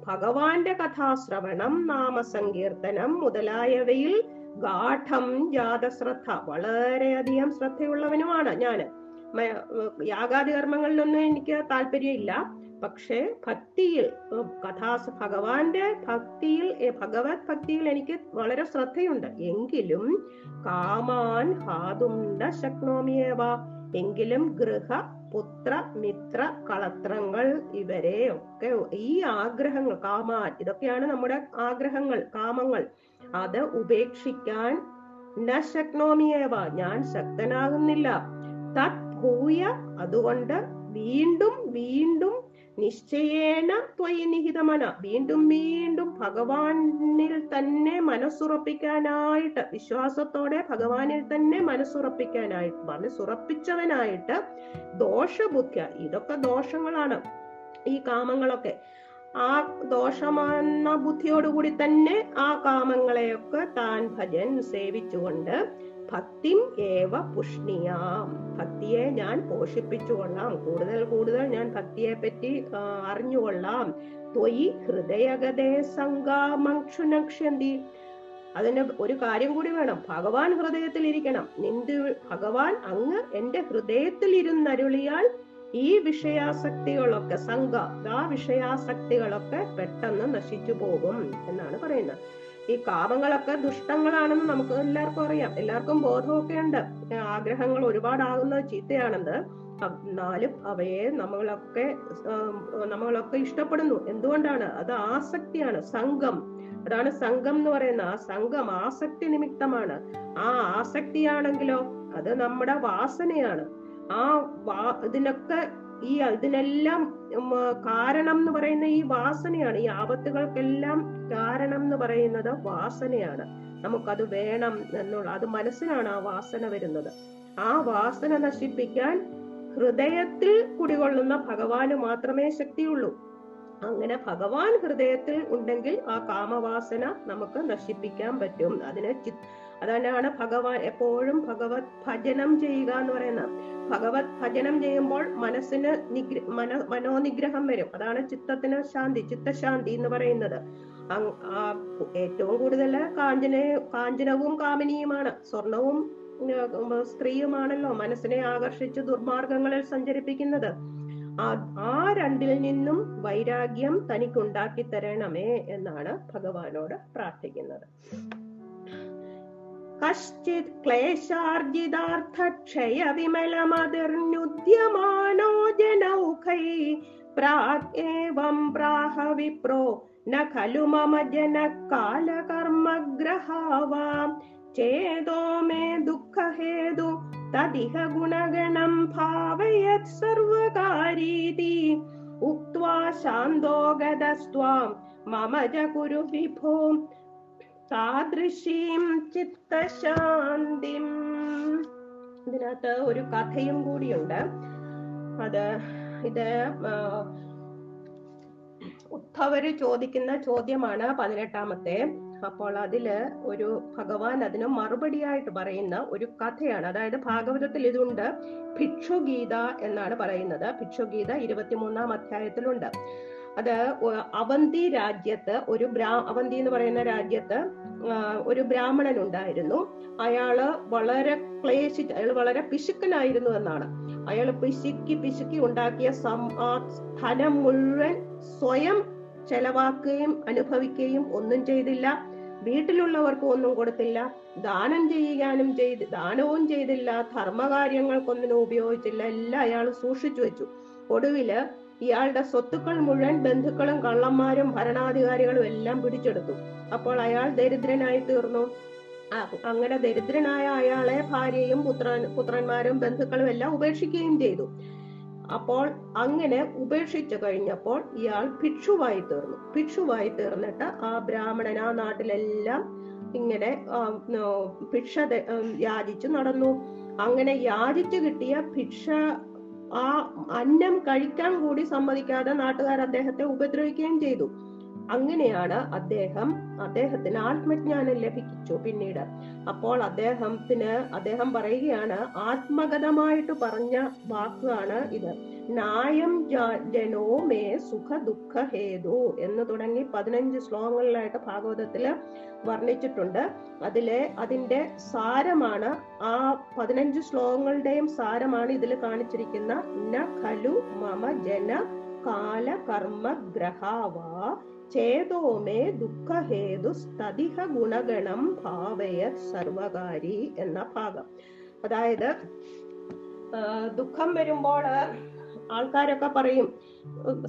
ഭഗവാന്റെ കഥാശ്രവണം നാമസങ്കീർത്തനം മുതലായവയിൽ ഗാഠം ജാതശ്രദ്ധ വളരെയധികം ശ്രദ്ധയുള്ളവനുമാണ് മ- യാഗാദി കർമ്മങ്ങളിലൊന്നും എനിക്ക് താല്പര്യമില്ല. പക്ഷേ ഭക്തിയിൽ കഥാസ് ഭഗവാന്റെ ഭക്തിയിൽ ഭഗവത് ഭക്തിയിൽ എനിക്ക് വളരെ ശ്രദ്ധയുണ്ട്. എങ്കിലും കാമാൻ ഹാതുണ്ട ശക്നോമിയേവ എങ്കിലും ഗൃഹ പുത്ര മിത്ര കളത്രങ്ങൾ ഇവരെ ഒക്കെ ഈ ആഗ്രഹങ്ങൾ കാമാൻ ഇതൊക്കെയാണ് നമ്മുടെ ആഗ്രഹങ്ങൾ കാമങ്ങൾ. അത് ഉപേക്ഷിക്കാൻ നശക്നോമിയേവ ഞാൻ ശക്തനാകുന്നില്ല. തത് ഭൂയ അതുകൊണ്ട് വീണ്ടും വീണ്ടും നിശ്ചയേന ത്വയി നിഹിതമന വീണ്ടും വീണ്ടും ഭഗവാനിൽ തന്നെ മനസ്സുറപ്പിക്കാനായിട്ട് വിശ്വാസത്തോടെ ഭഗവാനിൽ തന്നെ മനസ്സുറപ്പിക്കാനായിട്ട് മനസ്സുറപ്പിച്ചവനായിട്ട് ദോഷബുദ്ധ ഇതൊക്കെ ദോഷങ്ങളാണ് ഈ കാമങ്ങളൊക്കെ. ആ ദോഷമെന്ന ബുദ്ധിയോടുകൂടി തന്നെ ആ കാമങ്ങളെയൊക്കെ താൻ ഭജൻ സേവിച്ചുകൊണ്ട് ഭക്തി ഏവ പുഷ്ണിയാം. ഭക്തിയെ ഞാൻ പോഷിപ്പിച്ചുകൊള്ളാം. കൂടുതൽ കൂടുതൽ ഞാൻ ഭക്തിയെ പറ്റി അറിഞ്ഞുകൊള്ളാം. ത്വയി ഹൃദയഗതേ സംഗാമക്ഷുനക്ഷ്യന്തി അതിന് ഒരു കാര്യം കൂടി വേണം. ഭഗവാൻ ഹൃദയത്തിൽ ഇരിക്കണം. നിന്ദു ഭഗവാൻ അങ്ങ് എന്റെ ഹൃദയത്തിൽ ഇരുന്നരുളിയാൽ ഈ വിഷയാസക്തികളൊക്കെ സംഘ ആ വിഷയാസക്തികളൊക്കെ പെട്ടെന്ന് നശിച്ചു പോകും എന്നാണ് പറയുന്നത്. ഈ കാമങ്ങളൊക്കെ ദുഷ്ടങ്ങളാണെന്ന് നമുക്ക് എല്ലാവർക്കും അറിയാം. എല്ലാവർക്കും ബോധമൊക്കെ ഉണ്ട്. ആഗ്രഹങ്ങൾ ഒരുപാടാകുന്നത് ചീത്തയാണെന്ന്. എന്നാലും അവയെ നമ്മളൊക്കെ നമ്മളൊക്കെ ഇഷ്ടപ്പെടുന്നു. എന്തുകൊണ്ടാണ്? അത് ആസക്തിയാണ്. സംഘം. അതാണ് സംഘം എന്ന് പറയുന്ന ആ സംഘം ആസക്തി നിമിത്തമാണ്. ആ ആസക്തിയാണെങ്കിലോ അത് നമ്മുടെ വാസനയാണ്. ആ വാ ഇതിനൊക്കെ ഈ ഇതിനെല്ലാം കാരണം എന്ന് പറയുന്ന ഈ വാസനയാണ്. ഈ ആപത്തുകൾക്കെല്ലാം കാരണം എന്ന് പറയുന്നത് വാസനയാണ്. നമുക്കത് വേണം എന്നുള്ള അത് മനസ്സിനാണ് ആ വാസന വരുന്നത്. ആ വാസന നശിപ്പിക്കാൻ ഹൃദയത്തിൽ കുടികൊള്ളുന്ന ഭഗവാന് മാത്രമേ ശക്തിയുള്ളൂ. അങ്ങനെ ഭഗവാൻ ഹൃദയത്തിൽ ഉണ്ടെങ്കിൽ ആ കാമവാസന നമുക്ക് നശിപ്പിക്കാൻ പറ്റും. അതിന് അതാണ് ഭഗവാൻ എപ്പോഴും ഭഗവത് ഭജനം ചെയ്യുക എന്ന് പറയുന്നത്. ഭഗവത് ഭജനം ചെയ്യുമ്പോൾ മനസ്സിന് നിഗ്ര മന മനോനിഗ്രഹം വരും. അതാണ് ചിത്തത്തിന് ശാന്തി ചിത്തശാന്തി എന്ന് പറയുന്നത്. ഏറ്റവും കൂടുതൽ കാഞ്ചന കാഞ്ചനവും കാമിനിയുമാണ്. സ്വർണവും സ്ത്രീയുമാണല്ലോ മനസ്സിനെ ആകർഷിച്ച് ദുർമാർഗങ്ങളിൽ സഞ്ചരിപ്പിക്കുന്നത്. ആ ആ രണ്ടിൽ നിന്നും വൈരാഗ്യം തനിക്കുണ്ടാക്കി തരണമേ എന്നാണ് ഭഗവാനോട് പ്രാർത്ഥിക്കുന്നത്. कश्चित् क्लेशार्जितार्थक्षय विमलमतिनुद्य प्राक् एवं प्राह विप्रो न खलु मम जनकालकर्मग्रहावा चेदो मे दुःखहेतु तदिह गुणगणं भावयत् सर्वकारीति। उक्त्वा शान्दो शान्तोगतस्त्वां मम च कुरु विभो। താദൃശീം ചിത്തശാന്തിം. ഇതിനകത്ത് ഒരു കഥയും കൂടിയുണ്ട്. അത് ഇത് ഉദ്ധവര് ചോദിക്കുന്ന ചോദ്യമാണ് പതിനെട്ടാമത്തെ. അപ്പോൾ അതിൽ ഒരു ഭഗവാൻ അതിന് മറുപടിയായിട്ട് പറയുന്ന ഒരു കഥയാണ്. അതായത് ഭാഗവതത്തിൽ ഇതുണ്ട്. ഭിക്ഷുഗീത എന്നാണ് പറയുന്നത്. ഭിക്ഷുഗീത ഇരുപത്തിമൂന്നാം അധ്യായത്തിലുണ്ട്. അത് അവന്തി രാജ്യത്ത് ഒരു ബ്രാ അവന്തി എന്ന് പറയുന്ന രാജ്യത്ത് ഒരു ബ്രാഹ്മണൻ ഉണ്ടായിരുന്നു. അയാൾ വളരെ ക്ലേശിച്ച് അയാൾ വളരെ പിശുക്കനായിരുന്നു എന്നാണ്. അയാൾ പിശുക്കി പിശുക്കി ഉണ്ടാക്കിയ ധനം മുഴുവൻ സ്വയം ചെലവാക്കുകയും അനുഭവിക്കുകയും ഒന്നും ചെയ്തില്ല. വീട്ടിലുള്ളവർക്ക് ഒന്നും കൊടുത്തില്ല. ദാനം ചെയ്യാനും ചെയ്ത് ദാനവും ചെയ്തില്ല. ധർമ്മകാര്യങ്ങൾക്കൊന്നും ഉപയോഗിച്ചില്ല. എല്ലാം അയാൾ സൂക്ഷിച്ചു വെച്ചു. ഒടുവിൽ ഇയാളുടെ സ്വത്തുക്കൾ മുഴുവൻ ബന്ധുക്കളും കള്ളന്മാരും ഭരണാധികാരികളും എല്ലാം പിടിച്ചെടുത്തു. അപ്പോൾ അയാൾ ദരിദ്രനായി തീർന്നു. അങ്ങനെ ദരിദ്രനായ അയാളെ ഭാര്യയും പുത്രൻ പുത്രന്മാരും ബന്ധുക്കളും എല്ലാം ഉപേക്ഷിക്കുകയും ചെയ്തു. അപ്പോൾ അങ്ങനെ ഉപേക്ഷിച്ചു കഴിഞ്ഞപ്പോൾ ഇയാൾ ഭിക്ഷുവായി തീർന്നു. ഭിക്ഷുവായി തീർന്നിട്ട് ആ ബ്രാഹ്മണൻ ആ നാട്ടിലെല്ലാം ഇങ്ങനെ ഭിക്ഷ യാചിച്ചു നടന്നു. അങ്ങനെ യാചിച്ചു കിട്ടിയ ഭിക്ഷ ആ അന്നം കഴിക്കാൻ കൂടി സമ്മതിക്കാതെ നാട്ടുകാർ അദ്ദേഹത്തെ ഉപദ്രവിക്കുകയും ചെയ്തു. അങ്ങനെയാണ് അദ്ദേഹം അദ്ദേഹത്തിന് ആത്മജ്ഞാനം ലഭിച്ചു പിന്നീട്. അപ്പോൾ അദ്ദേഹത്തിന് അദ്ദേഹം പറയുകയാണ് ആത്മഗതമായിട്ട് പറഞ്ഞ വാക്കാണ് ഇത്. നായം ജനോ മേ സുഖ ദുഃഖ ഹേതു എന്ന് തുടങ്ങി പതിനഞ്ച് ശ്ലോകങ്ങളിലായിട്ട് ഭാഗവതത്തിൽ വർണിച്ചിട്ടുണ്ട്. അതിലെ അതിന്റെ സാരമാണ് ആ പതിനഞ്ച് ശ്ലോകങ്ങളുടെയും സാരമാണ് ഇതിൽ കാണിച്ചിരിക്കുന്ന ന ഖലു മമ ജന കാല കർമ്മ ചേതോ മേ ദുഃഖഹേതു സ്തതിഹ ഗുണഗണം ഭാവയ സർവകാരി എന്ന ഭാഗം. അതായത് ദുഃഖം വരുമ്പോൾ ആൾക്കാരൊക്കെ പറയും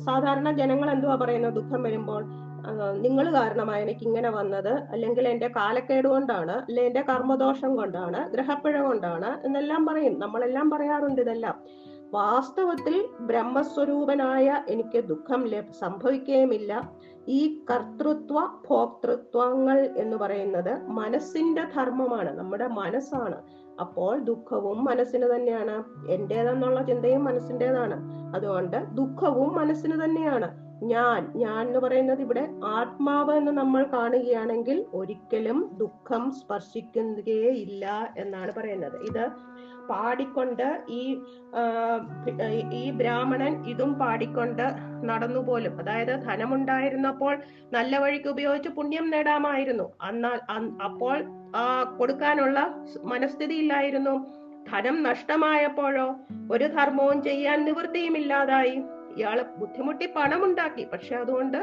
സാധാരണ ജനങ്ങൾ എന്തുവാ പറയുന്നത് ദുഃഖം വരുമ്പോൾ? നിങ്ങൾ കാരണമാണ് എനിക്ക് ഇങ്ങനെ വന്നത്. അല്ലെങ്കിൽ എന്റെ കാലക്കേട് കൊണ്ടാണ് അല്ലെ എന്റെ കർമ്മദോഷം കൊണ്ടാണ് ഗ്രഹപ്പിഴ കൊണ്ടാണ് എന്നെല്ലാം പറയും. നമ്മളെല്ലാം പറയാറുണ്ട് ഇതെല്ലാം. വാസ്തവത്തിൽ ബ്രഹ്മസ്വരൂപനായ എനിക്ക് ദുഃഖം സംഭവിക്കുകയുമില്ല ഈ കർത്തൃത്വ ഭോക്തൃത്വങ്ങൾ എന്ന് പറയുന്നത് മനസ്സിന്റെ ധർമ്മമാണ് നമ്മുടെ മനസ്സാണ്. അപ്പോൾ ദുഃഖവും മനസ്സിന് തന്നെയാണ്. എന്റേതെന്നുള്ള ചിന്തയും മനസ്സിന്റെതാണ് അതുകൊണ്ട് ദുഃഖവും മനസ്സിന് തന്നെയാണ്. ഞാൻ ഞാൻ എന്ന് പറയുന്നത് ഇവിടെ ആത്മാവ് എന്ന് നമ്മൾ കാണുകയാണെങ്കിൽ ഒരിക്കലും ദുഃഖം സ്പർശിക്കുകയില്ല എന്നാണ് പറയുന്നത്. ഇത് പാടിക്കൊണ്ട് ഈ ഈ ബ്രാഹ്മണൻ ഇതും പാടിക്കൊണ്ട് നടന്നു പോലും. അതായത് ധനമുണ്ടായിരുന്നപ്പോൾ നല്ല വഴിക്ക് ഉപയോഗിച്ച് പുണ്യം നേടാമായിരുന്നു. എന്നാൽ അപ്പോൾ ആ കൊടുക്കാനുള്ള മനസ്ഥിതി ഇല്ലായിരുന്നു. ധനം നഷ്ടമായപ്പോഴോ ഒരു ധർമ്മവും ചെയ്യാൻ നിവൃത്തിയും ഇല്ലാതായി. ഇയാൾ ബുദ്ധിമുട്ടി പണമുണ്ടാക്കി. പക്ഷെ അതുകൊണ്ട്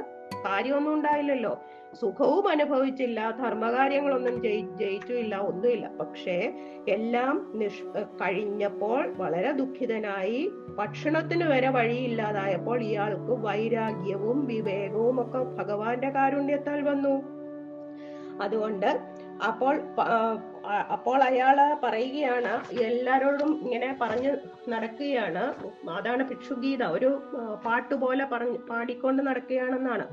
കാര്യമൊന്നും ഉണ്ടായില്ലല്ലോ. സുഖവും അനുഭവിച്ചില്ല ധർമ്മകാര്യങ്ങളൊന്നും ജയി ജയിച്ചുമില്ല ഒന്നുമില്ല. പക്ഷേ എല്ലാം നിഷ് കഴിഞ്ഞപ്പോൾ വളരെ ദുഃഖിതനായി ഭക്ഷണത്തിന് വരെ വഴിയില്ലാതായപ്പോൾ ഇയാൾക്ക് വൈരാഗ്യവും വിവേകവും ഒക്കെ ഭഗവാന്റെ കാരുണ്യത്താൽ വന്നു. അതുകൊണ്ട് അപ്പോൾ അപ്പോൾ അയാൾ പറയുകയാണ് എല്ലാരോടും ഇങ്ങനെ പറഞ്ഞു നടക്കുകയാണ്. അതാണ് ഭിക്ഷുഗീത. ഒരു പാട്ടുപോലെ പറഞ്ഞ് പാടിക്കൊണ്ട് നടക്കുകയാണെന്നാണ്.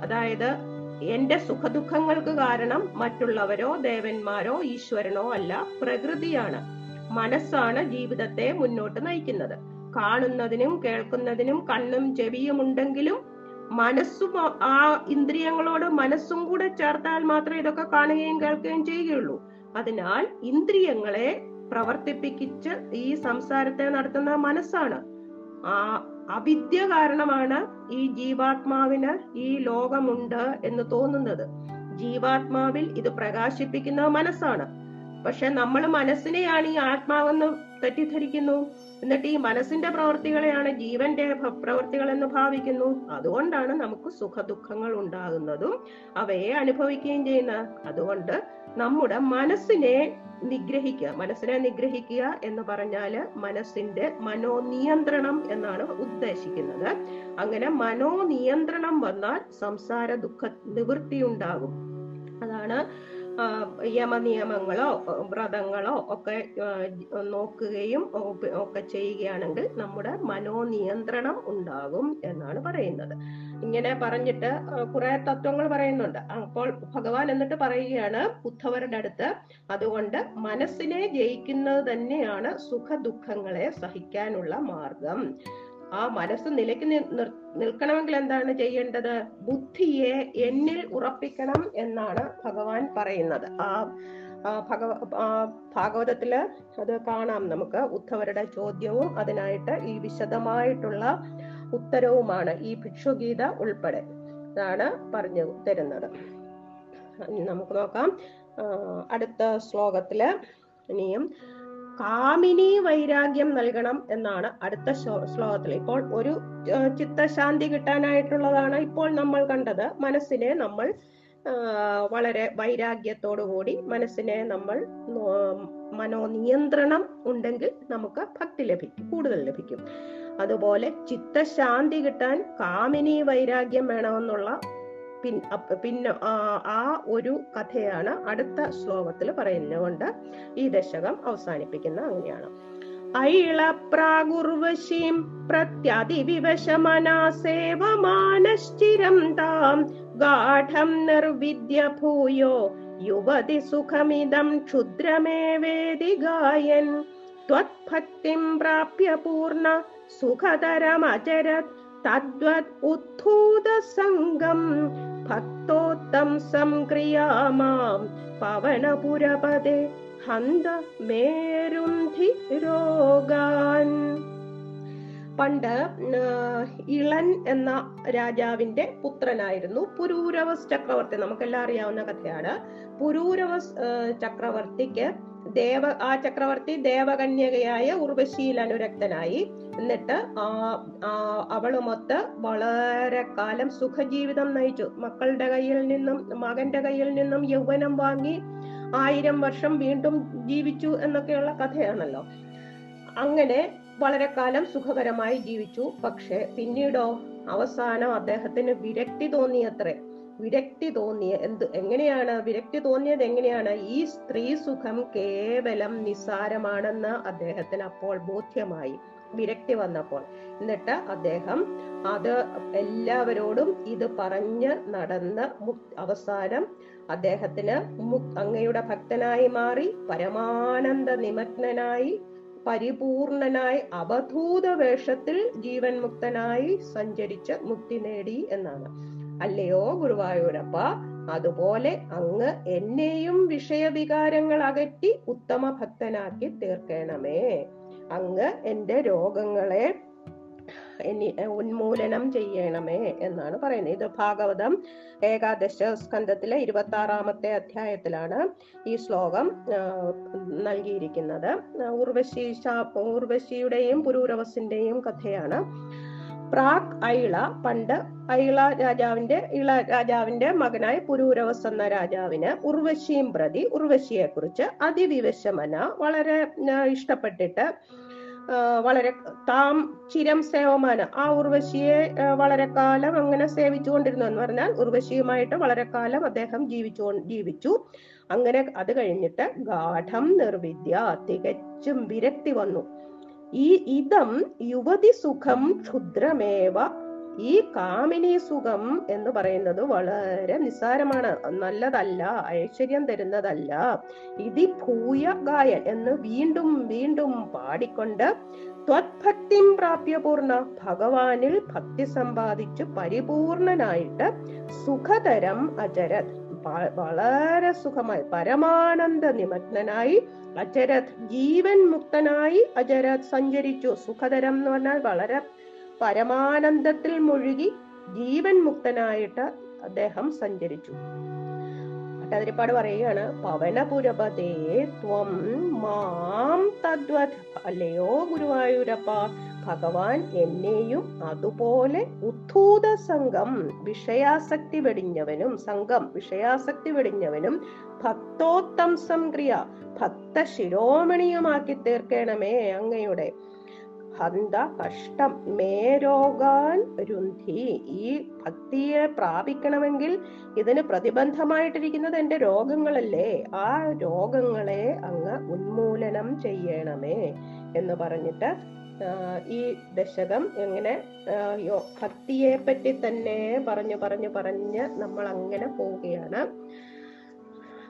അതായത് എന്റെ സുഖദുഃഖങ്ങൾക്ക് കാരണം മറ്റുള്ളവരോ ദേവന്മാരോ ഈശ്വരനോ അല്ല പ്രകൃതിയാണ്. മനസ്സാണ് ജീവിതത്തെ മുന്നോട്ട് നയിക്കുന്നത്. കാണുന്നതിനും കേൾക്കുന്നതിനും കണ്ണും ചെവിയും ഉണ്ടെങ്കിലും മനസ്സും ആ- ഇന്ദ്രിയങ്ങളോട് മനസ്സും കൂടെ ചേർത്താൽ മാത്രമേ ഇതൊക്കെ കാണുകയും കേൾക്കുകയും ചെയ്യുകയുള്ളൂ. അതിനാൽ ഇന്ദ്രിയങ്ങളെ പ്രവർത്തിപ്പിച്ച് ഈ സംസാരത്തെ നടത്തുന്ന മനസ്സാണ്. ആ അവിദ്യ കാരണമാണ് ഈ ജീവാത്മാവിന് ഈ ലോകമുണ്ട് എന്ന് തോന്നുന്നത്. ജീവാത്മാവിൽ ഇത് പ്രകാശിപ്പിക്കുന്ന മനസ്സാണ്. പക്ഷെ നമ്മൾ മനസ്സിനെയാണ് ഈ ആത്മാവെന്ന് തെറ്റിദ്ധരിക്കുന്നു. എന്നിട്ട് ഈ മനസ്സിന്റെ പ്രവൃത്തികളെയാണ് ജീവന്റെ പ്രവൃത്തികൾ എന്ന് ഭാവിക്കുന്നു. അതുകൊണ്ടാണ് നമുക്ക് സുഖദുഃഖങ്ങൾ ഉണ്ടാകുന്നതും അവയെ അനുഭവിക്കുകയും ചെയ്യുന്നത്. അതുകൊണ്ട് നമ്മുടെ മനസ്സിനെ നിഗ്രഹിക്കുക മനസ്സിനെ നിഗ്രഹിക്കുക എന്ന് പറഞ്ഞാൽ മനസ്സിന്റെ മനോനിയന്ത്രണം എന്നാണ് ഉദ്ദേശിക്കുന്നത്. അങ്ങനെ മനോനിയന്ത്രണം വന്നാൽ സംസാര ദുഃഖ നിവൃത്തി ഉണ്ടാകും അതാണ് യമനിയമങ്ങളോ വ്രതങ്ങളോ ഒക്കെ നോക്കുകയും ഒക്കെ ചെയ്യുകയാണെങ്കിൽ നമ്മുടെ മനോനിയന്ത്രണം ഉണ്ടാകും എന്നാണ് പറയുന്നത്. ഇങ്ങനെ പറഞ്ഞിട്ട് കുറെ തത്വങ്ങൾ പറയുന്നുണ്ട്. അപ്പോൾ ഭഗവാൻ എന്നിട്ട് പറയുകയാണ് ഉദ്ധവരുടെ അടുത്ത് അതുകൊണ്ട് മനസ്സിനെ ജയിക്കുന്നത് തന്നെയാണ് സുഖ ദുഃഖങ്ങളെ സഹിക്കാനുള്ള മാർഗം. ആ മനസ്സ് നിലയ്ക്ക് നിൽക്കണമെങ്കിൽ എന്താണ് ചെയ്യേണ്ടത്? ബുദ്ധിയെ എന്നിൽ ഉറപ്പിക്കണം എന്നാണ് ഭഗവാൻ പറയുന്നത്. ആ ഭഗവ ഭാഗവതത്തിൽ അത് കാണാം നമുക്ക് ഉദ്ധവരുടെ ചോദ്യവും അതിനായിട്ട് ഈ വിശദമായിട്ടുള്ള ഉത്തരവുമാണ് ഈ ഭിക്ഷുഗീത ഉൾപ്പെടെ ഇതാണ് പറഞ്ഞു തരുന്നത്. നമുക്ക് നോക്കാം. അടുത്ത ശ്ലോകത്തിൽ ഇനിയും കാമിനി വൈരാഗ്യം നൽകണം എന്നാണ് അടുത്ത ശ്ലോകത്തിൽ ഇപ്പോൾ ഒരു ചിത്തശാന്തി കിട്ടാനായിട്ടുള്ളതാണ് ഇപ്പോൾ നമ്മൾ കണ്ടത്. മനസ്സിനെ നമ്മൾ വളരെ വൈരാഗ്യത്തോടു കൂടി മനസ്സിനെ നമ്മൾ മനോനിയന്ത്രണം ഉണ്ടെങ്കിൽ നമുക്ക് ഭക്തി ലഭിക്കും കൂടുതൽ ലഭിക്കും. അതുപോലെ ചിത്തശാന്തി കിട്ടാൻ കാമിനി വൈരാഗ്യം വേണമെന്നുള്ള പിൻ പിന്നെ ആ ഒരു കഥയാണ് അടുത്ത ശ്ലോകത്തിൽ പറയുന്നതുകൊണ്ട് ഈ ദശകം അവസാനിപ്പിക്കുന്ന അങ്ങനെയാണ്. ഐളപ്രാഗുർവശീം പ്രത്യതിവിവശമനാസേവമാനശ്ചിരം താം ഗാഠം നിർവിദ്യ ഭൂയോ യുവതി സുഖമിദം ക്ഷുദ്രമേവേദി ഗായൻ. त्वत्भक्तिम् प्राप्य पूर्ण सुखतरमचरत् तद्वत् उत्थूतसङ्गम् भक्तोत्तम् संक्रिया माम् पवनपुरपदे हन्त मेरुन्धि रोगान् പണ്ട് ഇളൻ എന്ന രാജാവിന്റെ പുത്രനായിരുന്നു പുരൂരവസ് ചക്രവർത്തി. നമുക്കെല്ലാം അറിയാവുന്ന കഥയാണ്. പുരൂരവസ് ചക്രവർത്തിക്ക് ദേവ ആ ചക്രവർത്തി ദേവകന്യകയായ ഉർവശിയിൽ അനുരക്തനായി. എന്നിട്ട് ആ അവളുമൊത്ത് വളരെ കാലം സുഖജീവിതം നയിച്ചു. മക്കളുടെ കയ്യിൽ നിന്നും മകന്റെ കയ്യിൽ നിന്നും യൗവനം വാങ്ങി ആയിരം വർഷം വീണ്ടും ജീവിച്ചു എന്നൊക്കെയുള്ള കഥയാണല്ലോ. അങ്ങനെ വളരെ കാലം സുഖകരമായി ജീവിച്ചു. പക്ഷെ പിന്നീടോ അവസാനം അദ്ദേഹത്തിന് വിരക്തി തോന്നിയത്രേ. വിരക്തി തോന്നിയ എന്ത്? എങ്ങനെയാണ്? വിരക്തി തോന്നിയത് എങ്ങനെയാണ്? ഈ സ്ത്രീ സുഖം കേവലം നിസ്സാരമാണെന്ന് അദ്ദേഹത്തിന് അപ്പോൾ ബോധ്യമായി. വിരക്തി വന്നപ്പോൾ. എന്നിട്ട് അദ്ദേഹം അത് എല്ലാവരോടും ഇത് പറഞ്ഞ് നടന്ന് അവസാനം അദ്ദേഹത്തിന് അങ്ങയുടെ ഭക്തനായി മാറി പരമാനന്ദ നിമഗ്നനായി പരിപൂർണനായി അവധൂത വേഷത്തിൽ ജീവൻ മുക്തനായി സഞ്ചരിച്ച് മുക്തി നേടി എന്നാണ്. അല്ലയോ ഗുരുവായൂരപ്പ? അതുപോലെ അങ്ങ് എന്നെയും വിഷയവികാരങ്ങൾ അകറ്റി ഉത്തമ ഭക്തനാക്കി തീർക്കണമേ. അങ്ങ് എന്റെ രോഗങ്ങളെ എനി- ഉന്മൂലനം ചെയ്യണമേ എന്നാണ് പറയുന്നത്. ഇത് ഭാഗവതം ഏകാദശ സ്കന്ധത്തിലെ ഇരുപത്തി ആറാമത്തെ അധ്യായത്തിലാണ് ഈ ശ്ലോകം നൽകിയിരിക്കുന്നത്. ഉർവശി ഉർവശിയുടെയും പുരൂരവസിന്റെയും കഥയാണ്. പ്രാക് ഐള പണ്ട് ഐള രാജാവിന്റെ ഇള രാജാവിന്റെ മകനായ പുരൂരവസ് എന്ന രാജാവിന് ഉർവശിയും പ്രതി ഉർവശിയെ കുറിച്ച് അതിവിവശമന വളരെ ഇഷ്ടപ്പെട്ടിട്ട് വളരെ താം ചിരം സേവമാന ആ ഉർവശിയെ വളരെ കാലം അങ്ങനെ സേവിച്ചു കൊണ്ടിരുന്നു എന്ന് പറഞ്ഞാൽ ഉർവശിയുമായിട്ട് വളരെ കാലം അദ്ദേഹം ജീവിച്ചു ജീവിച്ചു. അങ്ങനെ അത് കഴിഞ്ഞിട്ട് ഗാഠം നിർവിദ്യ തികച്ചും വിരക്തി വന്നു. ഈ ഇതം യുവതി സുഖം ക്ഷുദ്രമേവ ഈ കാമിനി സുഖം എന്ന് പറയുന്നത് വളരെ നിസ്സാരമാണ്. നല്ലതല്ല ഐശ്വര്യം തരുന്നതല്ല. ഇതി ഭൂയ ഗായൻ എന്ന് വീണ്ടും വീണ്ടും പാടിക്കൊണ്ട് ത്വത്ഭക്തിം പ്രാപ്യപൂർണ ഭഗവാനിൽ ഭക്തി സമ്പാദിച്ചു പരിപൂർണനായിട്ട് സുഖതരം അചരത്. വളരെ സുഖമായി. പരമാനന്ദ നിമഗ്നനായി അചരത്. ജീവൻ മുക്തനായി അചരത് സഞ്ചരിച്ചു. സുഖതരം എന്ന് പറഞ്ഞാൽ വളരെ പരമാനന്ദത്തിൽ മുഴുകി ജീവൻ മുക്തനായിട്ട് അദ്ദേഹം സഞ്ചരിച്ചു. ഭട്ടതിരിപ്പാട് പറയുകയാണ് പവനപുരപതേ ത്വം മാം തദ്വത് അല്ലയോ ഗുരുവായൂരപ്പ ഭഗവാൻ എന്നെയും അതുപോലെ ഉദ്ധൂത സംഘം വിഷയാസക്തി വെടിഞ്ഞവനും സംഘം വിഷയാസക്തി വെടിഞ്ഞവനും ഭക്തോത്തം സംക്രിയ ഭക്ത ശിരോമണിയുമാക്കി തീർക്കണമേ അങ്ങയുടെ ഹന്ത കഷ്ടം മേരോഗാൻ രുന്ധി ഈ ഭക്തിയെ പ്രാപിക്കണമെങ്കിൽ ഇതിന് പ്രതിബന്ധമായിട്ടിരിക്കുന്നത് എന്റെ രോഗങ്ങളല്ലേ? ആ രോഗങ്ങളെ അങ്ങ് ഉന്മൂലനം ചെയ്യണമേ എന്ന് പറഞ്ഞിട്ട് ഈ ദശകം എങ്ങനെ ഭക്തിയെ പറ്റി തന്നെ പറഞ്ഞു പറഞ്ഞു പറഞ്ഞ് നമ്മൾ അങ്ങനെ പോവുകയാണ്.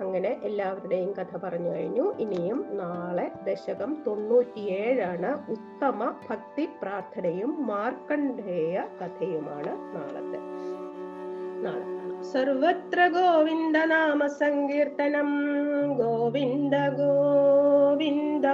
അങ്ങനെ എല്ലാവരുടെയും കഥ പറഞ്ഞു കഴിഞ്ഞു. ഇനിയും നാളെ ദശകം തൊണ്ണൂറ്റിയേഴാണ് ഉത്തമ ഭക്തി പ്രാർത്ഥനയും മാർക്കണ്ഡേയ കഥയുമാണ് നാളത്തെ. നാളെ സർവത്ര ഗോവിന്ദ നാമ സങ്കീർത്തനം. ഗോവിന്ദ ഗോവിന്ദ.